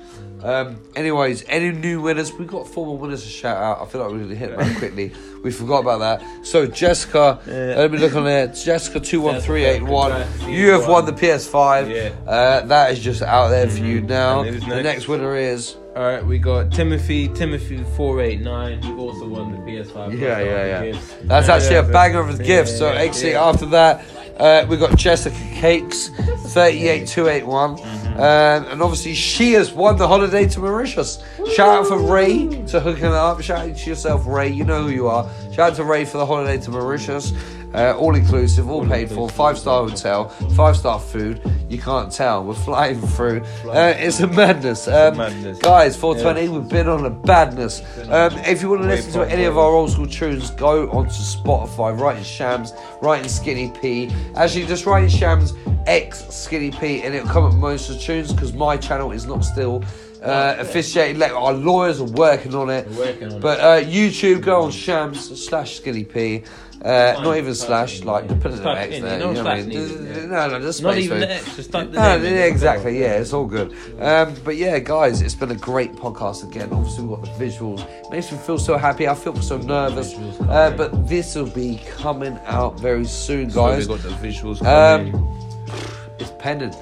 Um, anyways, any new winners? We've got four more winners to shout out. I feel like we're gonna hit them quickly. We forgot about that. So Jessica, Yeah. let me look on there. Jessica two one three eight one. You have won the PS5. Yeah. Uh, that is just out there for you Mhm. now. And who's The next? next winner is All right, we got Timothy, Timothy four eight nine. You've also won the PS5. Yeah, yeah, yeah. gifts. That's actually a Yeah, banger of a yeah, gift. So yeah, actually yeah. after that, uh, we got Jessica Cakes, thirty eight two eight one, Mm-hmm. um, and obviously she has won the holiday to Mauritius. Shout out for Ray to hooking it up. Shout out to yourself, Ray. You know who you are. Shout out to Ray for the holiday to Mauritius. Uh, all inclusive, all, All paid for, five star hotel, five star food. You can't tell. We're flying through. Uh, it's a madness. Um, madness. Guys, 420, Yes. we've been on a badness. Um, if you want to listen to any of our old school tunes, go onto Spotify, write in Shams, write in Skinny P. Actually, just write in Shams X Skinny P, and it'll come up most of the tunes because my channel is not still uh, officiated. Like, our lawyers are working on it. Working on But it. uh, YouTube, go on Shams slash Skinny P. Uh, not even slash, in, like yeah. put a Just little type X in, there. no You know what I slash mean? needed, No, no, just Not even the it. X, just type the No, name in. yeah, exactly. Yeah, it's all good. Um, but yeah, guys, it's been a great podcast again. Obviously, we've got the visuals. Makes me feel so happy. I feel so nervous. Uh, but this will be coming out very soon, So guys. we got the visuals Um, coming. It's pending,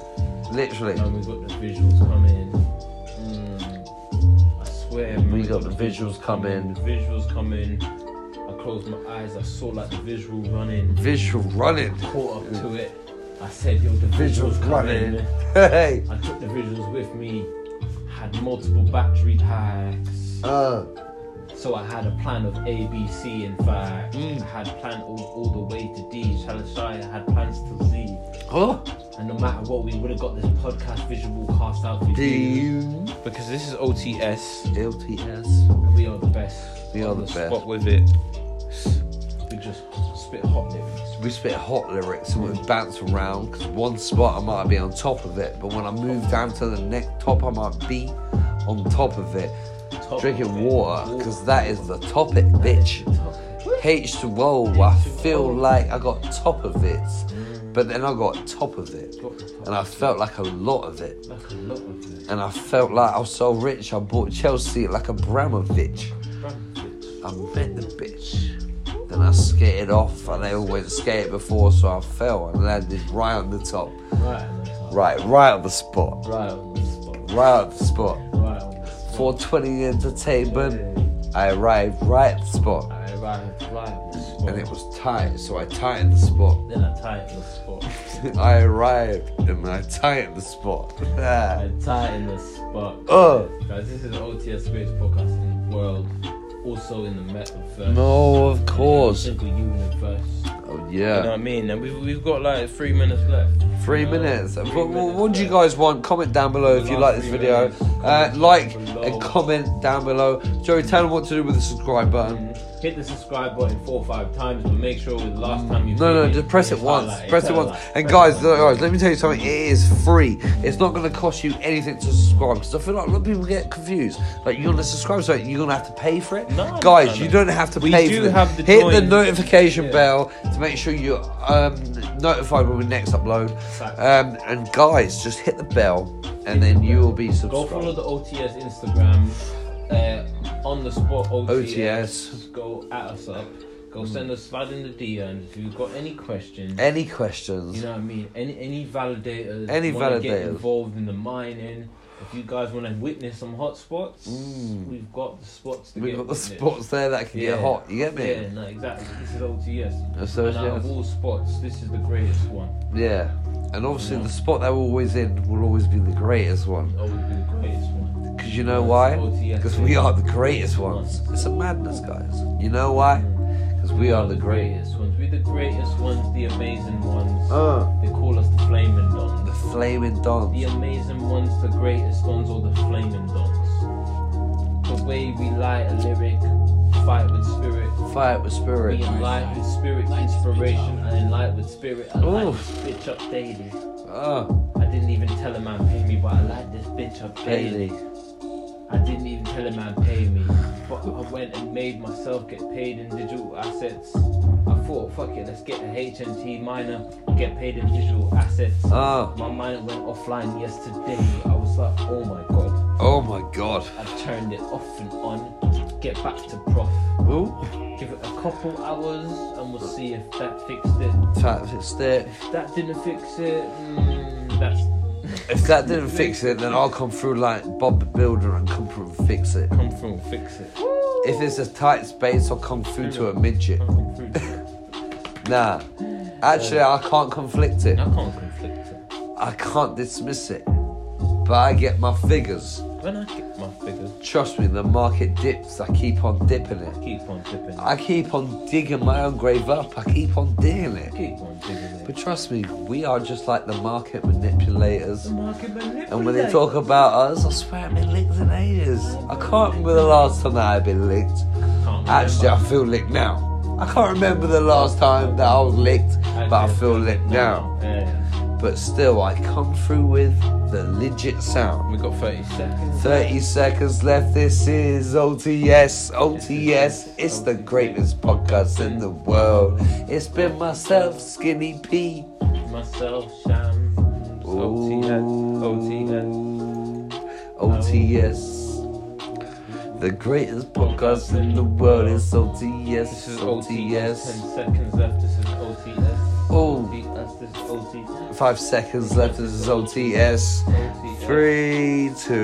literally. and we got the visuals coming. Swear. We got the visuals coming. The visuals coming. I closed my eyes. I saw like the visual running. Visual running. Caught up to it. I said, "Yo, the Visuals visuals running. coming." Hey. I took the visuals with me. Had multiple battery packs. Uh, So I had a plan of A, B, C. In fact, Mm. I had plan all, all the way to D. Shall I shy? I had plans to Z. oh, And no matter what, we would have got this podcast visual cast out for you. Because this is OTS. LTS. And we are the best. We are On the best. Spot with it. We just spit hot lyrics. We spit hot lyrics and we bounce around because one spot I might be on top of it, but when I move down to the next top, I might be on top of it. Drinking water because that is the topic, bitch. H2O, I feel like I got top of it, but then I got top of it, and I felt like a lot of it. like a lot of it. And I felt like I was so rich, I bought Chelsea like Abramovich. I met the bitch. Then I skated off. And I never went skating before, so I fell and landed right on the top. Right on the top. Right, right on the spot. Right on the spot. Right on the spot. 420 entertainment. I arrived right at the spot. I arrived right on the spot. And it was tight, so I tightened the spot. Then I tightened the spot. I arrived and I tightened the spot. I tightened the spot. Oh. Guys, this is the OTS greatest podcast in the world. Also in the metaverse. no, of course. Single universe. Oh, You know what. I mean? And we've, we've got like three minutes left. Three minutes. Three What, minutes what do you guys want? Comment down below if you like this video. Uh, like and comment down below. Joey, tell them what to do with the subscribe button. Mm, Hit the subscribe button four or five times, but make sure with the last time you No, no, hit just press it once. Press it once. And guys, it guys, let me tell you something. It is free. It's not going to cost you anything to subscribe because I feel like a lot of people get confused. Like you're going to subscribe, so you're going to have to pay for it. No, guys, no, no. you don't have to We pay do for it. have the Hit the notification Yeah. bell to make sure you're um, notified when we next upload. Um, and guys, just hit the bell, and then you will be subscribed. Go follow the OTS Instagram. Uh, on the spot OTS. OTS. Go at us up. Go send us slide in the DMs if you've got any questions. Any questions? You know what I mean? Any any validators? Any wanna Get validators. involved in the mining. If you guys want to witness some hot spots, Mm. we've got the spots to We've got the witnessed. spots there that can Yeah. get hot. You get me? Yeah, no, exactly. This is OTS. So, and out of all spots, this is the greatest one. Yeah. And obviously, Yeah. the spot that we're always in will always be the greatest one. Always be the greatest one. Because you know why? Because we are the greatest greatest ones. It's a madness, guys. You know why? Because we are the greatest. ones. We're the greatest ones, the amazing ones. Uh, They call us the flaming dons. the flaming dons. The amazing ones, the greatest ones, or the flaming dons. The way we light a lyric, fight with spirit. Fight with spirit. We enlight with spirit, inspiration, and enlight with spirit. I light this bitch up daily. Oh, I didn't even tell a man pay me, but I light this bitch up daily. Bailey. I didn't even tell a man pay me, but I went and made myself get paid in digital assets. I thought, fuck it, let's get a HNT miner, get paid in digital assets. Oh, My mind went offline yesterday. I was like, oh my god. oh my god. I turned it off and on. Get back to prof. Ooh. Give it a couple hours and we'll see if that fixed it. Tap fixed it. If that didn't fix it, mm, that's If that didn't fix it, then I'll come through like Bob the Builder and come through and fix it. come through and fix it. If it's a tight space, I'll come through to a midget. Come through to. Nah. Actually, I can't conflict it. I can't conflict it. I can't dismiss it. But I get my figures. When I get my figures, Trust me, the market dips. I keep on dipping it. keep on dipping. I keep on digging my own grave up. I keep on digging it. keep on digging it. But trust me, we are just like the market manipulators. the market And when they talk about us, I swear I've been licked in ages. I can't remember the last time that I've been licked. Actually, I feel licked now. I can't remember the last time that I was licked, but I feel licked now. Yeah. But still, I come through with the legit sound. We got 30 seconds. 30 seconds left. This is OTS. OTS. It's the greatest podcast in the world. It's been myself, Skinny P. Myself, Sham. OTS. OTS. OTS. The greatest podcast in the world is OTS. This is OTS. OTS. 10 seconds left. This is OTS. Oh. OTS. This is OTS. Five seconds left. This is OTS. Three, two.